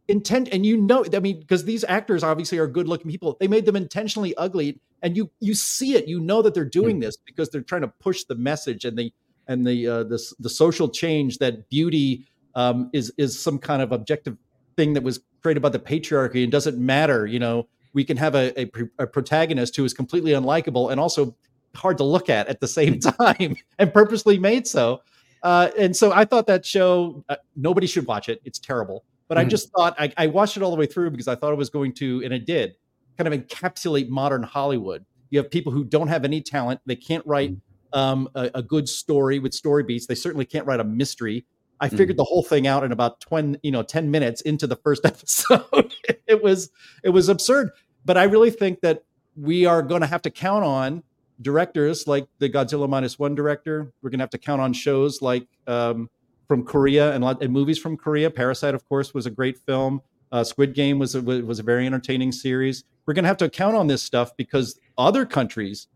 Intent, and you know, I mean, because these actors obviously are good-looking people. They made them intentionally ugly, and you you see it. You know that they're doing this because they're trying to push the message and the and the uh, the the social change that beauty um, is is some kind of objective thing that was created by the patriarchy and doesn't matter. You know, we can have a, a, a protagonist who is completely unlikable and also hard to look at at the same time and purposely made so. Uh, and so I thought that show, uh, nobody should watch it. It's terrible. But I Mhm. just thought I, I watched it all the way through because I thought it was going to, and it did, kind of encapsulate modern Hollywood. You have people who don't have any talent. They can't write um, a, a good story with story beats. They certainly can't write a mystery. I figured the whole thing out in about 20, you know, 10 minutes into the first episode. it was it was absurd. But I really think that we are going to have to count on directors like the Godzilla minus one director. We're going to have to count on shows like um, from Korea and, and movies from Korea. Parasite, of course, was a great film. Uh, Squid Game was a, was a very entertaining series. We're going to have to count on this stuff because other countries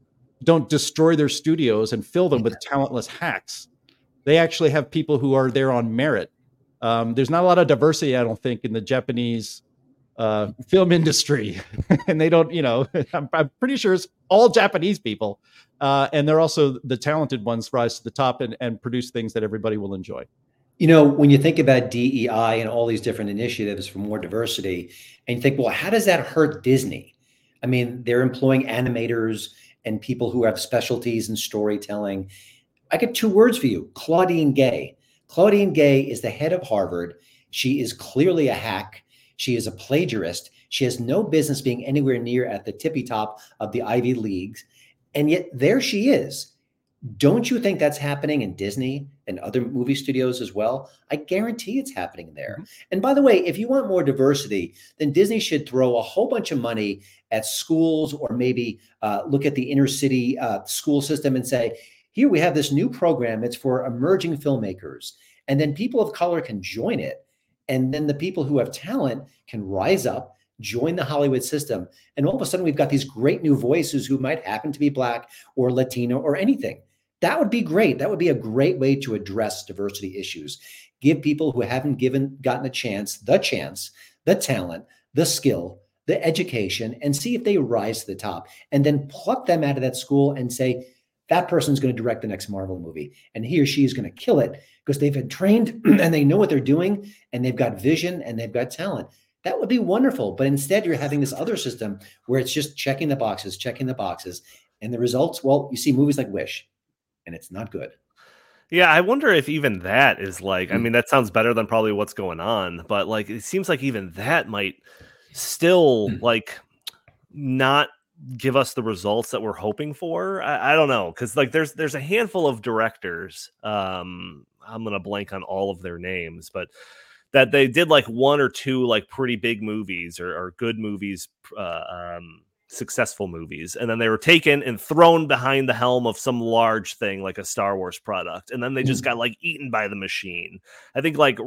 don't destroy their studios and fill them with talentless hacks. They actually have people who are there on merit. Um, there's not a lot of diversity, I don't think, in the Japanese uh, film industry, and they don't. You know, I'm, I'm pretty sure it's all Japanese people, uh, and they're also the talented ones rise to the top and, and produce things that everybody will enjoy. You know, when you think about DEI and all these different initiatives for more diversity, and you think, well, how does that hurt Disney? I mean, they're employing animators and people who have specialties in storytelling. I get two words for you Claudine Gay. Claudine Gay is the head of Harvard. She is clearly a hack. She is a plagiarist. She has no business being anywhere near at the tippy top of the Ivy Leagues. And yet there she is. Don't you think that's happening in Disney and other movie studios as well? I guarantee it's happening there. And by the way, if you want more diversity, then Disney should throw a whole bunch of money at schools or maybe uh, look at the inner city uh, school system and say, here we have this new program. It's for emerging filmmakers. And then people of color can join it. And then the people who have talent can rise up, join the Hollywood system. And all of a sudden, we've got these great new voices who might happen to be Black or Latino or anything. That would be great. That would be a great way to address diversity issues. Give people who haven't given gotten a chance, the chance, the talent, the skill, the education, and see if they rise to the top. And then pluck them out of that school and say, that person's going to direct the next Marvel movie. And he or she is going to kill it because they've been trained and they know what they're doing and they've got vision and they've got talent. That would be wonderful. But instead, you're having this other system where it's just checking the boxes, checking the boxes. And the results, well, you see movies like Wish, and it's not good. Yeah, I wonder if even that is like, I Mm. mean, that sounds better than probably what's going on, but like, it seems like even that might still Mm. like not give us the results that we're hoping for. I, I don't know. Cause like there's, there's a handful of directors. Um, I'm going to blank on all of their names, but that they did like one or two like pretty big movies or, or good movies, uh, um, successful movies and then they were taken and thrown behind the helm of some large thing like a Star Wars product and then they just Mm. got like eaten by the machine. I think like uh,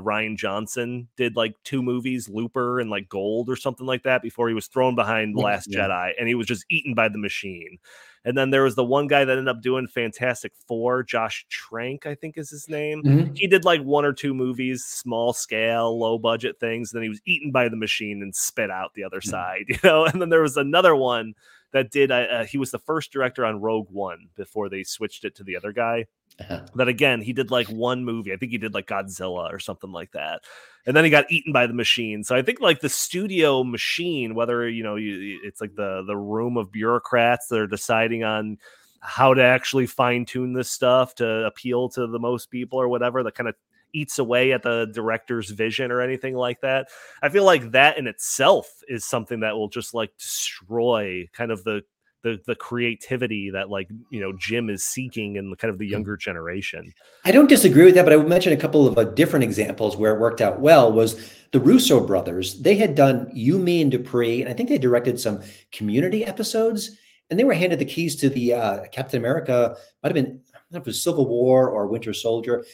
Rian Johnson did like two movies, Looper and like Gold or something like that before he was thrown behind Last yeah. Jedi and he was just eaten by the machine. And then there was the one guy that ended up doing Fantastic Four, Josh Trank, I think is his name Mhm. he did like one or two movies, small scale, low budget things. Then he was eaten by the machine and spit out the other Mhm. side, you know. And then there was another one that did. Uh, uh, he was the first director on Rogue One before they switched it to the other guy. Uh-huh. that again he did like one movie i think he did like godzilla or something like that and then he got eaten by the machine so i think like the studio machine whether you know you, it's like the the room of bureaucrats that are deciding on how to actually fine tune this stuff to appeal to the most people or whatever that kind of eats away at the director's vision or anything like that. I feel like that in itself is something that will just like destroy kind of the the the creativity that like you know Jim is seeking in the kind of the hmm. younger generation. I don't disagree with that, but I would mention a couple of uh, different examples where it worked out well. Was the Russo brothers? They had done You, Me, and Dupree, and I think they directed some Community episodes, and they were handed the keys to the uh, Captain America. Might have been I don't know if it was Civil War or Winter Soldier.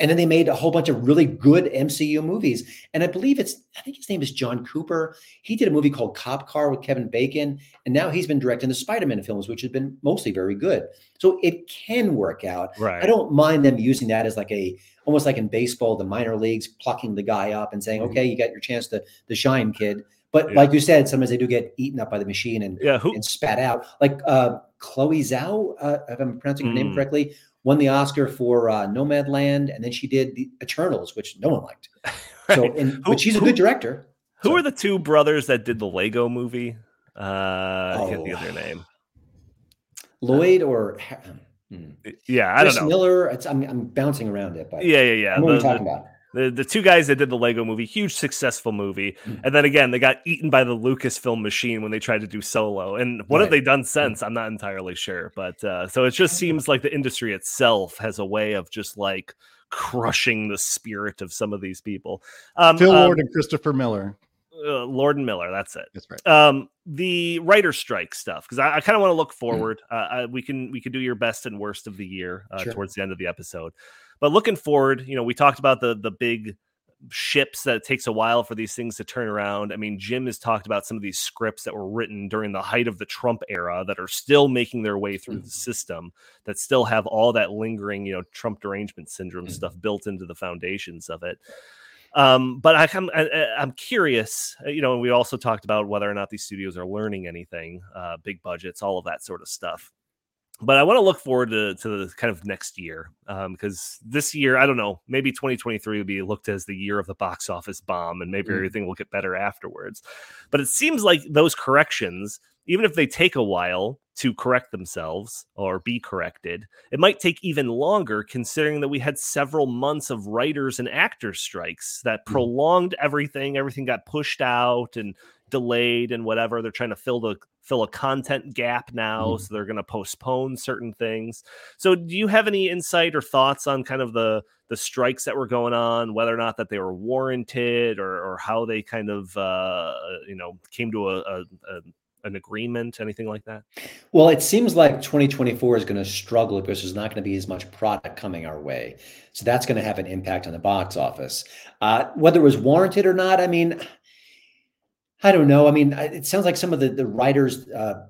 And then they made a whole bunch of really good MCU movies. And I believe it's, I think his name is John Cooper. He did a movie called Cop Car with Kevin Bacon. And now he's been directing the Spider Man films, which have been mostly very good. So it can work out. Right. I don't mind them using that as like a, almost like in baseball, the minor leagues plucking the guy up and saying, mm-hmm. okay, you got your chance to, to shine, kid. But yeah. like you said, sometimes they do get eaten up by the machine and, yeah, who- and spat out. Like uh, Chloe Zhao, uh, if I'm pronouncing her mm. name correctly, won the Oscar for uh, Nomadland, and then she did the Eternals, which no one liked. right. So, and, who, but she's a who, good director. Who so. are the two brothers that did the Lego movie? Uh, oh. I can't think of their name. Lloyd or hmm. yeah, I Chris don't know. Miller. I'm, I'm bouncing around it, but yeah, yeah, yeah. what are you talking about? The the two guys that did the Lego movie, huge successful movie, mm. and then again they got eaten by the Lucasfilm machine when they tried to do Solo. And what right. have they done hmm. since? Mm. I'm not entirely sure, but uh, so it just seems like the industry itself has a way of just like crushing the spirit of some of these people. Um, Phil Lord um, and Christopher Miller. Uh, Lord and Miller. That's it. That's right. Um, the writer strike stuff because I, I kind of want to look hmm. forward. Mm. Uh, I, we can we can do your best and worst of the year uh, sure. towards the end of the episode. But looking forward, you know, we talked about the the big ships that it takes a while for these things to turn around. I mean, Jim has talked about some of these scripts that were written during the height of the Trump era that are still making their way through mm-hmm. the system, that still have all that lingering, you know, Trump derangement syndrome mm-hmm. stuff built into the foundations of it. Um, but I, am I'm curious, uh, you know, we also talked about whether or not these studios are learning anything, uh, big budgets, all of that sort of stuff but I want to look forward to, to the kind of next year because um, this year, I don't know, maybe 2023 will be looked as the year of the box office bomb and maybe mm. everything will get better afterwards. But it seems like those corrections, even if they take a while to correct themselves or be corrected, it might take even longer considering that we had several months of writers and actors strikes that mm. prolonged everything. Everything got pushed out and delayed and whatever. They're trying to fill the fill a content gap now, mm. so they're going to postpone certain things. So, do you have any insight or thoughts on kind of the the strikes that were going on, whether or not that they were warranted, or or how they kind of uh, you know came to a, a, a an agreement, anything like that? Well, it seems like 2024 is going to struggle because there's not going to be as much product coming our way. So that's going to have an impact on the box office. Uh, whether it was warranted or not, I mean, I don't know. I mean, it sounds like some of the the writers' uh,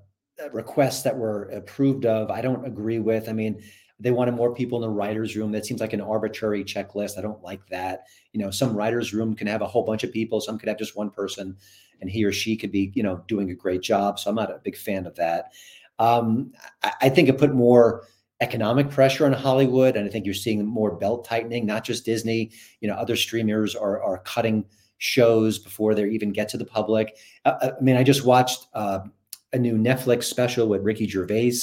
requests that were approved of, I don't agree with. I mean, they wanted more people in the writers' room. That seems like an arbitrary checklist. I don't like that. You know, some writers' room can have a whole bunch of people. Some could have just one person, and he or she could be, you know, doing a great job. So I'm not a big fan of that. Um, I, I think it put more economic pressure on Hollywood, and I think you're seeing more belt tightening. Not just Disney. You know, other streamers are are cutting shows before they even get to the public. Uh, uh, I mean, I just watched uh, a new Netflix special with Ricky Gervais,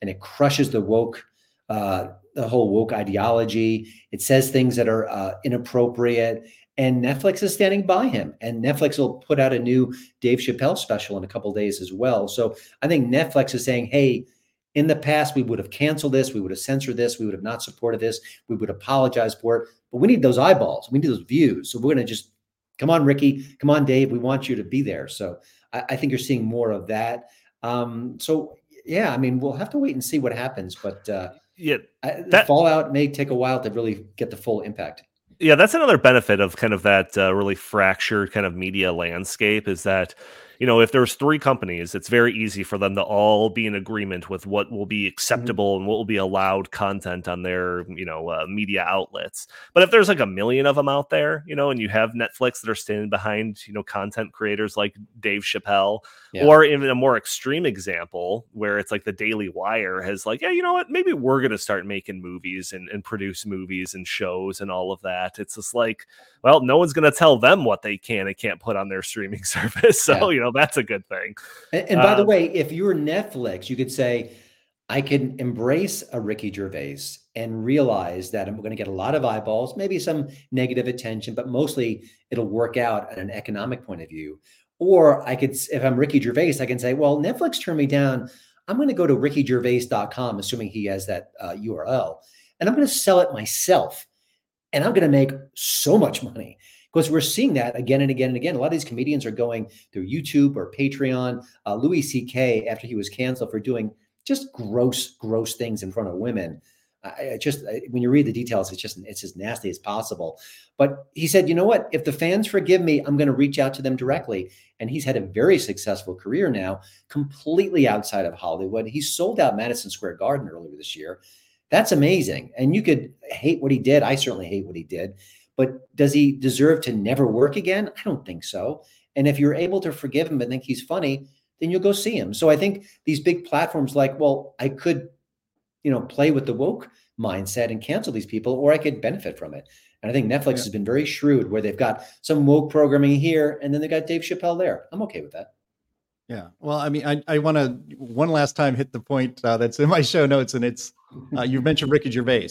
and it crushes the woke, uh, the whole woke ideology. It says things that are uh, inappropriate, and Netflix is standing by him. And Netflix will put out a new Dave Chappelle special in a couple days as well. So I think Netflix is saying, hey. In the past, we would have canceled this, we would have censored this, we would have not supported this, we would apologize for it. But we need those eyeballs, we need those views. So we're going to just come on, Ricky, come on, Dave, we want you to be there. So I, I think you're seeing more of that. Um, so yeah, I mean, we'll have to wait and see what happens, but uh, yeah, that fallout may take a while to really get the full impact. Yeah, that's another benefit of kind of that uh, really fractured kind of media landscape is that you know, if there's three companies, it's very easy for them to all be in agreement with what will be mm-hmm. acceptable mm-hmm. and what will be allowed content on their, you know, uh, media outlets. But if there's like a million of them out there, you know, and you have Netflix that are standing behind, you know, content creators like Dave Chappelle, yeah. or even a more extreme example where it's like the Daily Wire has like, yeah, you know what, maybe we're going to start making movies and, and produce movies and shows and all of that. It's just like, well, no one's going to tell them what they can and can't put on their streaming service. So, yeah. you know, that's a good thing. And, and by um, the way, if you're Netflix, you could say, I can embrace a Ricky Gervais and realize that I'm going to get a lot of eyeballs, maybe some negative attention, but mostly it'll work out at an economic point of view. Or I could, if I'm Ricky Gervais, I can say, well, Netflix turned me down. I'm going to go to rickygervais.com, assuming he has that uh, URL, and I'm going to sell it myself. And I'm going to make so much money because we're seeing that again and again and again. A lot of these comedians are going through YouTube or Patreon. Uh, Louis C.K., after he was canceled for doing just gross, gross things in front of women. I, just I, when you read the details, it's just it's as nasty as possible. But he said, you know what? If the fans forgive me, I'm going to reach out to them directly. And he's had a very successful career now, completely outside of Hollywood. He sold out Madison Square Garden earlier this year. That's amazing. And you could hate what he did. I certainly hate what he did. But does he deserve to never work again? I don't think so. And if you're able to forgive him and think he's funny, then you'll go see him. So I think these big platforms like, well, I could, you know, play with the woke mindset and cancel these people, or I could benefit from it. And I think Netflix yeah. has been very shrewd where they've got some woke programming here and then they got Dave Chappelle there. I'm okay with that. Yeah. Well, I mean, I, I want to one last time hit the point uh, that's in my show notes, and it's uh, you mentioned Ricky Gervais.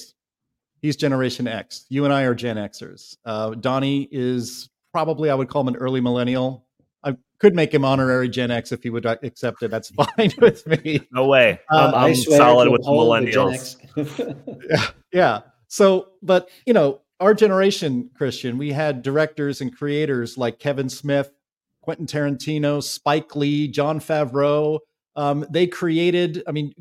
He's Generation X. You and I are Gen Xers. Uh, Donnie is probably I would call him an early millennial. I could make him honorary Gen X if he would accept it. That's fine with me. No way. Uh, I'm, I'm solid with millennials. yeah, yeah. So, but you know, our generation, Christian, we had directors and creators like Kevin Smith, Quentin Tarantino, Spike Lee, Jon Favreau. Um, they created. I mean,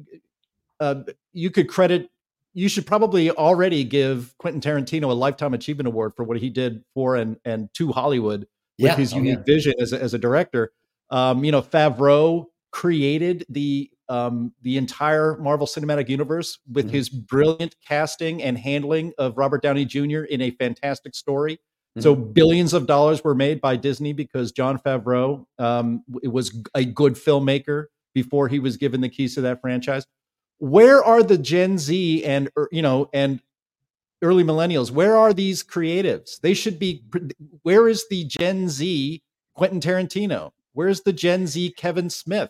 uh, you could credit. You should probably already give Quentin Tarantino a lifetime achievement award for what he did for and and to Hollywood with yeah. his oh, unique yeah. vision as a, as a director. Um, you know, Favreau created the um, the entire Marvel Cinematic Universe with mm-hmm. his brilliant casting and handling of Robert Downey Jr. in a fantastic story. Mm-hmm. So billions of dollars were made by Disney because Jon Favreau um, was a good filmmaker before he was given the keys to that franchise. Where are the Gen Z and er, you know and early millennials? Where are these creatives? They should be. Where is the Gen Z Quentin Tarantino? Where's the Gen Z Kevin Smith?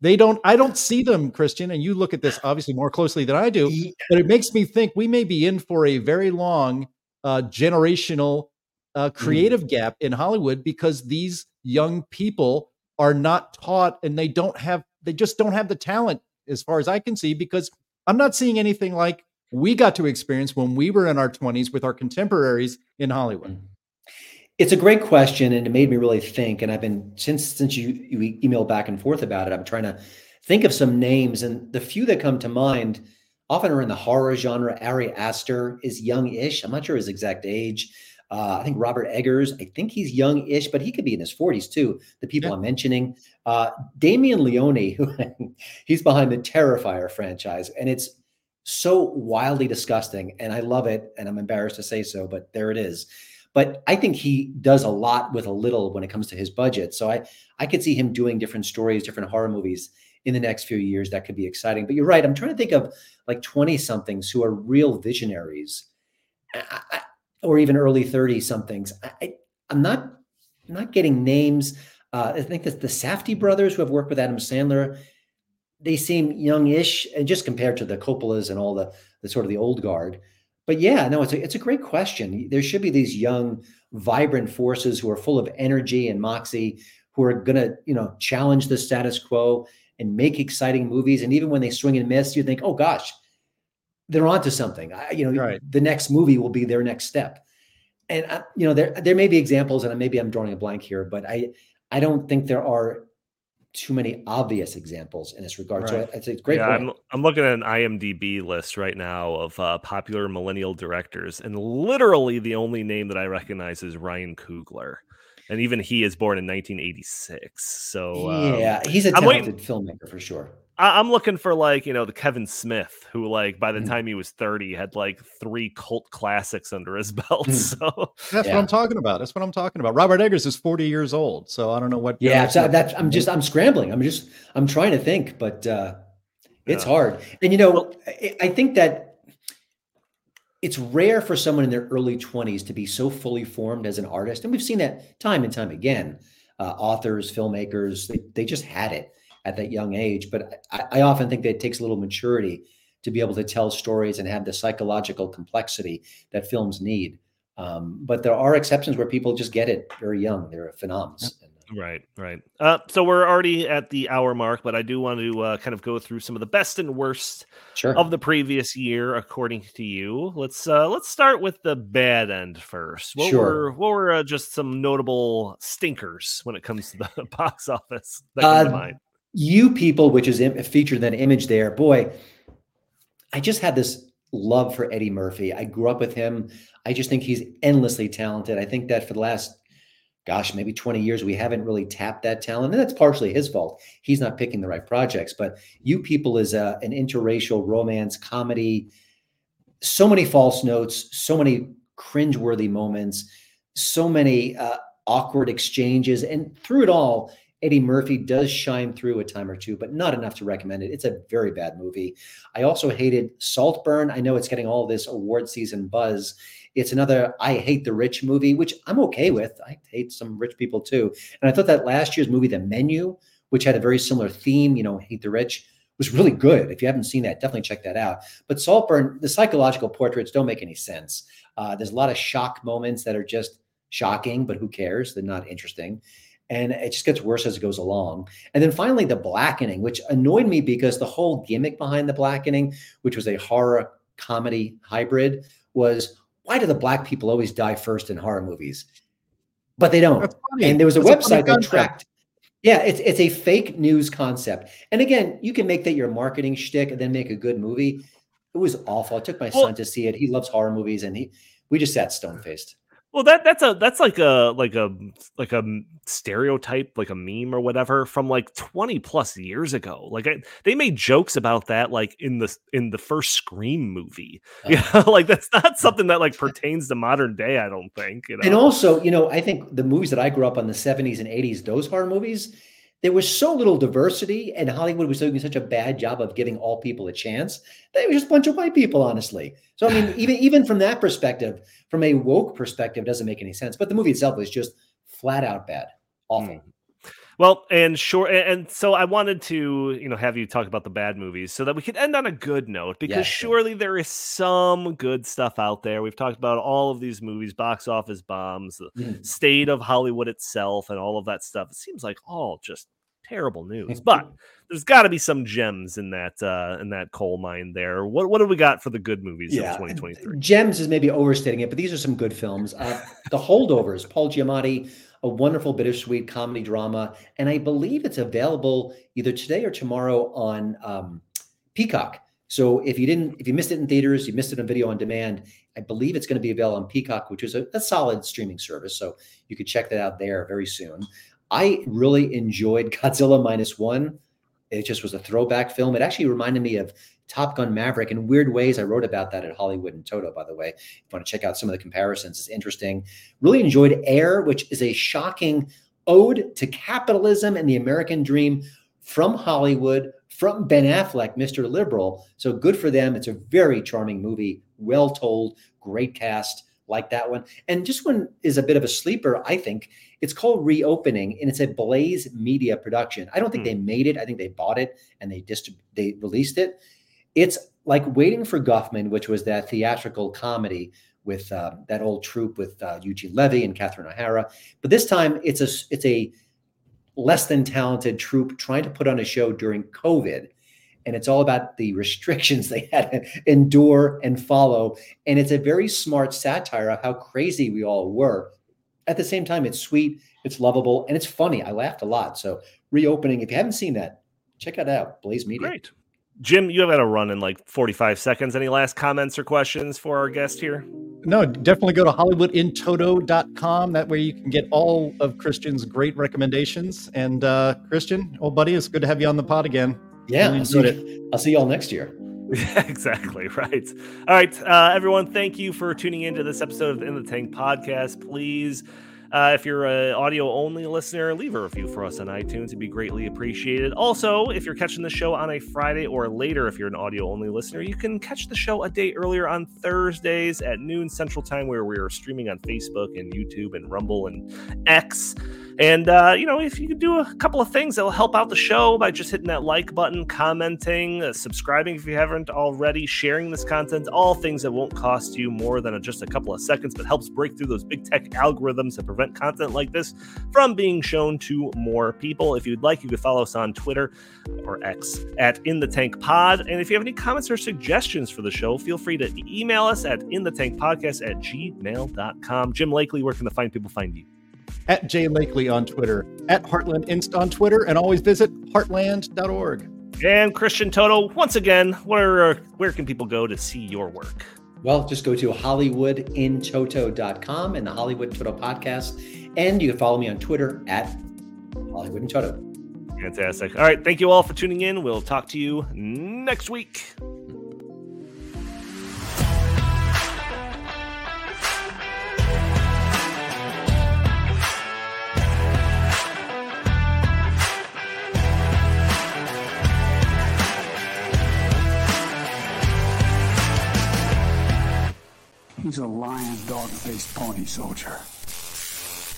They don't, I don't see them, Christian, and you look at this obviously more closely than I do, but it makes me think we may be in for a very long uh, generational uh, mm. creative mm. gap in Hollywood because these young people are not taught and they don't have, they just don't have the talent as far as I can see because I'm not seeing anything like we got to experience when we were in our 20s with our contemporaries in Hollywood. Mm. It's a great question, and it made me really think. And I've been since since you you emailed back and forth about it. I'm trying to think of some names, and the few that come to mind often are in the horror genre. Ari Aster is young-ish. I'm not sure his exact age. Uh, I think Robert Eggers. I think he's young-ish, but he could be in his 40s too. The people yeah. I'm mentioning, uh, Damien Leone, who he's behind the Terrifier franchise, and it's so wildly disgusting, and I love it, and I'm embarrassed to say so, but there it is. But I think he does a lot with a little when it comes to his budget. So I I could see him doing different stories, different horror movies in the next few years. That could be exciting. But you're right. I'm trying to think of like 20 somethings who are real visionaries, I, or even early 30 somethings. I, am not I'm not getting names. Uh, I think that the Safdie brothers who have worked with Adam Sandler, they seem youngish, and just compared to the Coppolas and all the the sort of the old guard but yeah, no, it's a it's a great question. There should be these young, vibrant forces who are full of energy and moxie, who are going to you know challenge the status quo and make exciting movies. And even when they swing and miss, you think, oh gosh, they're onto something. I, you know, right. the next movie will be their next step. And I, you know, there there may be examples, and maybe I'm drawing a blank here, but I I don't think there are too many obvious examples in this regard. Right. So it's a great. Yeah, I'm, I'm looking at an IMDb list right now of uh, popular millennial directors, and literally the only name that I recognize is Ryan Coogler. and even he is born in 1986. So um, yeah, he's a talented filmmaker for sure. I- am looking for like you know the Kevin Smith who like by the Mm. time he was 30 had like three cult classics under his belt. Mm. So That's Yeah. what I'm talking about. That's what I'm talking about. Robert Eggers is 40 years old, so I don't know what. Yeah, so with- that's I'm just I'm scrambling. I'm just I'm trying to think, but uh it's Yeah. hard. And you know, I, I think that it's rare for someone in their early 20s to be so fully formed as an artist. And we've seen that time and time again. Uh, authors, filmmakers, they, they just had it at that young age. But I, I often think that it takes a little maturity to be able to tell stories and have the psychological complexity that films need. Um, but there are exceptions where people just get it very young. They're phenoms. Right, right. Uh, so we're already at the hour mark, but I do want to uh, kind of go through some of the best and worst Sure. of the previous year, according to you. Let's uh, let's start with the bad end first. What Sure. were what were uh, just some notable stinkers when it comes to the box office that come to Uh, mind? You people, which is featured in that image there, boy, I just had this love for Eddie Murphy. I grew up with him. I just think he's endlessly talented. I think that for the last, gosh, maybe 20 years, we haven't really tapped that talent. And that's partially his fault. He's not picking the right projects. But You People is a, an interracial romance comedy. So many false notes, so many cringeworthy moments, so many uh, awkward exchanges. And through it all, Eddie Murphy does shine through a time or two, but not enough to recommend it. It's a very bad movie. I also hated Saltburn. I know it's getting all this award season buzz. It's another I Hate the Rich movie, which I'm okay with. I hate some rich people too. And I thought that last year's movie, The Menu, which had a very similar theme, you know, Hate the Rich, was really good. If you haven't seen that, definitely check that out. But Saltburn, the psychological portraits don't make any sense. Uh, there's a lot of shock moments that are just shocking, but who cares? They're not interesting and it just gets worse as it goes along. And then finally, the blackening, which annoyed me because the whole gimmick behind the blackening, which was a horror comedy hybrid, was why do the black people always die first in horror movies? But they don't. And there was a That's website that tracked. Yeah, it's it's a fake news concept. And again, you can make that your marketing shtick and then make a good movie. It was awful. I took my Well- son to see it. He loves horror movies, and he we just sat stone faced. Well, that that's a that's like a like a like a stereotype, like a meme or whatever from like twenty plus years ago. Like I, they made jokes about that, like in the in the first Scream movie. Yeah, uh-huh. like that's not something that like pertains to modern day. I don't think. You know. And also, you know, I think the movies that I grew up on the 70s and 80s, those horror movies, there was so little diversity, and Hollywood was doing such a bad job of giving all people a chance. They were just a bunch of white people, honestly. So I mean, even even from that perspective, from a woke perspective, it doesn't make any sense. But the movie itself was just flat out bad, awful. Hmm. Well, and sure, and, so I wanted to, you know, have you talk about the bad movies so that we could end on a good note because Yeah, sure. surely there is some good stuff out there. We've talked about all of these movies, box office bombs, the Mhm. state of Hollywood itself, and all of that stuff. It seems like all just terrible news, but there's got to be some gems in that uh in that coal mine there. What what do we got for the good movies of 2023? Gems is maybe overstating it, but these are some good films. Uh, the Holdovers, Paul Giamatti, a wonderful bittersweet comedy drama, and I believe it's available either today or tomorrow on um, Peacock. So if you didn't, if you missed it in theaters, you missed it on video on demand. I believe it's going to be available on Peacock, which is a, a solid streaming service. So you could check that out there very soon. I really enjoyed Godzilla minus one. It just was a throwback film. It actually reminded me of Top Gun Maverick in weird ways. I wrote about that at Hollywood in Toto, by the way. If you want to check out some of the comparisons, it's interesting. Really enjoyed Air, which is a shocking ode to capitalism and the American dream from Hollywood, from Ben Affleck, Mr. Liberal. So good for them. It's a very charming movie, well told, great cast, like that one. And just one is a bit of a sleeper, I think. It's called Reopening, and it's a Blaze Media production. I don't think hmm. they made it. I think they bought it and they distrib- they released it. It's like Waiting for Guffman, which was that theatrical comedy with uh, that old troupe with uh, Eugene Levy and Catherine O'Hara. But this time, it's a it's a less than talented troupe trying to put on a show during COVID. And it's all about the restrictions they had to endure and follow. And it's a very smart satire of how crazy we all were. At the same time, it's sweet, it's lovable, and it's funny. I laughed a lot. So, reopening, if you haven't seen that, check it out. Blaze Media. Great. Jim, you have got to run in like 45 seconds. Any last comments or questions for our guest here? No, definitely go to hollywoodintoto.com. That way you can get all of Christian's great recommendations. And uh, Christian, old buddy, it's good to have you on the pod again. Yeah, I'll, see, I'll see you all next year. Yeah, exactly. Right. All right. Uh, everyone, thank you for tuning into this episode of the In the Tank podcast. Please uh, if you're an audio only listener, leave a review for us on iTunes. It'd be greatly appreciated. Also, if you're catching the show on a Friday or later, if you're an audio only listener, you can catch the show a day earlier on Thursdays at noon Central Time, where we are streaming on Facebook and YouTube and Rumble and X. And, uh, you know, if you could do a couple of things that'll help out the show by just hitting that like button, commenting, uh, subscribing if you haven't already, sharing this content, all things that won't cost you more than a, just a couple of seconds, but helps break through those big tech algorithms that prevent content like this from being shown to more people. If you'd like, you could follow us on Twitter or X at In the Tank Pod. And if you have any comments or suggestions for the show, feel free to email us at In the Tank Podcast at gmail.com. Jim Lakely, where can the fine people find you? At Jay Lakely on Twitter, at Heartland Inst on Twitter, and always visit heartland.org. And Christian Toto, once again, where uh, where can people go to see your work? Well, just go to hollywoodintoto.com and the Hollywood Toto podcast. And you can follow me on Twitter at Hollywood in Toto. Fantastic. All right. Thank you all for tuning in. We'll talk to you next week. He's a lion, dog faced pony soldier.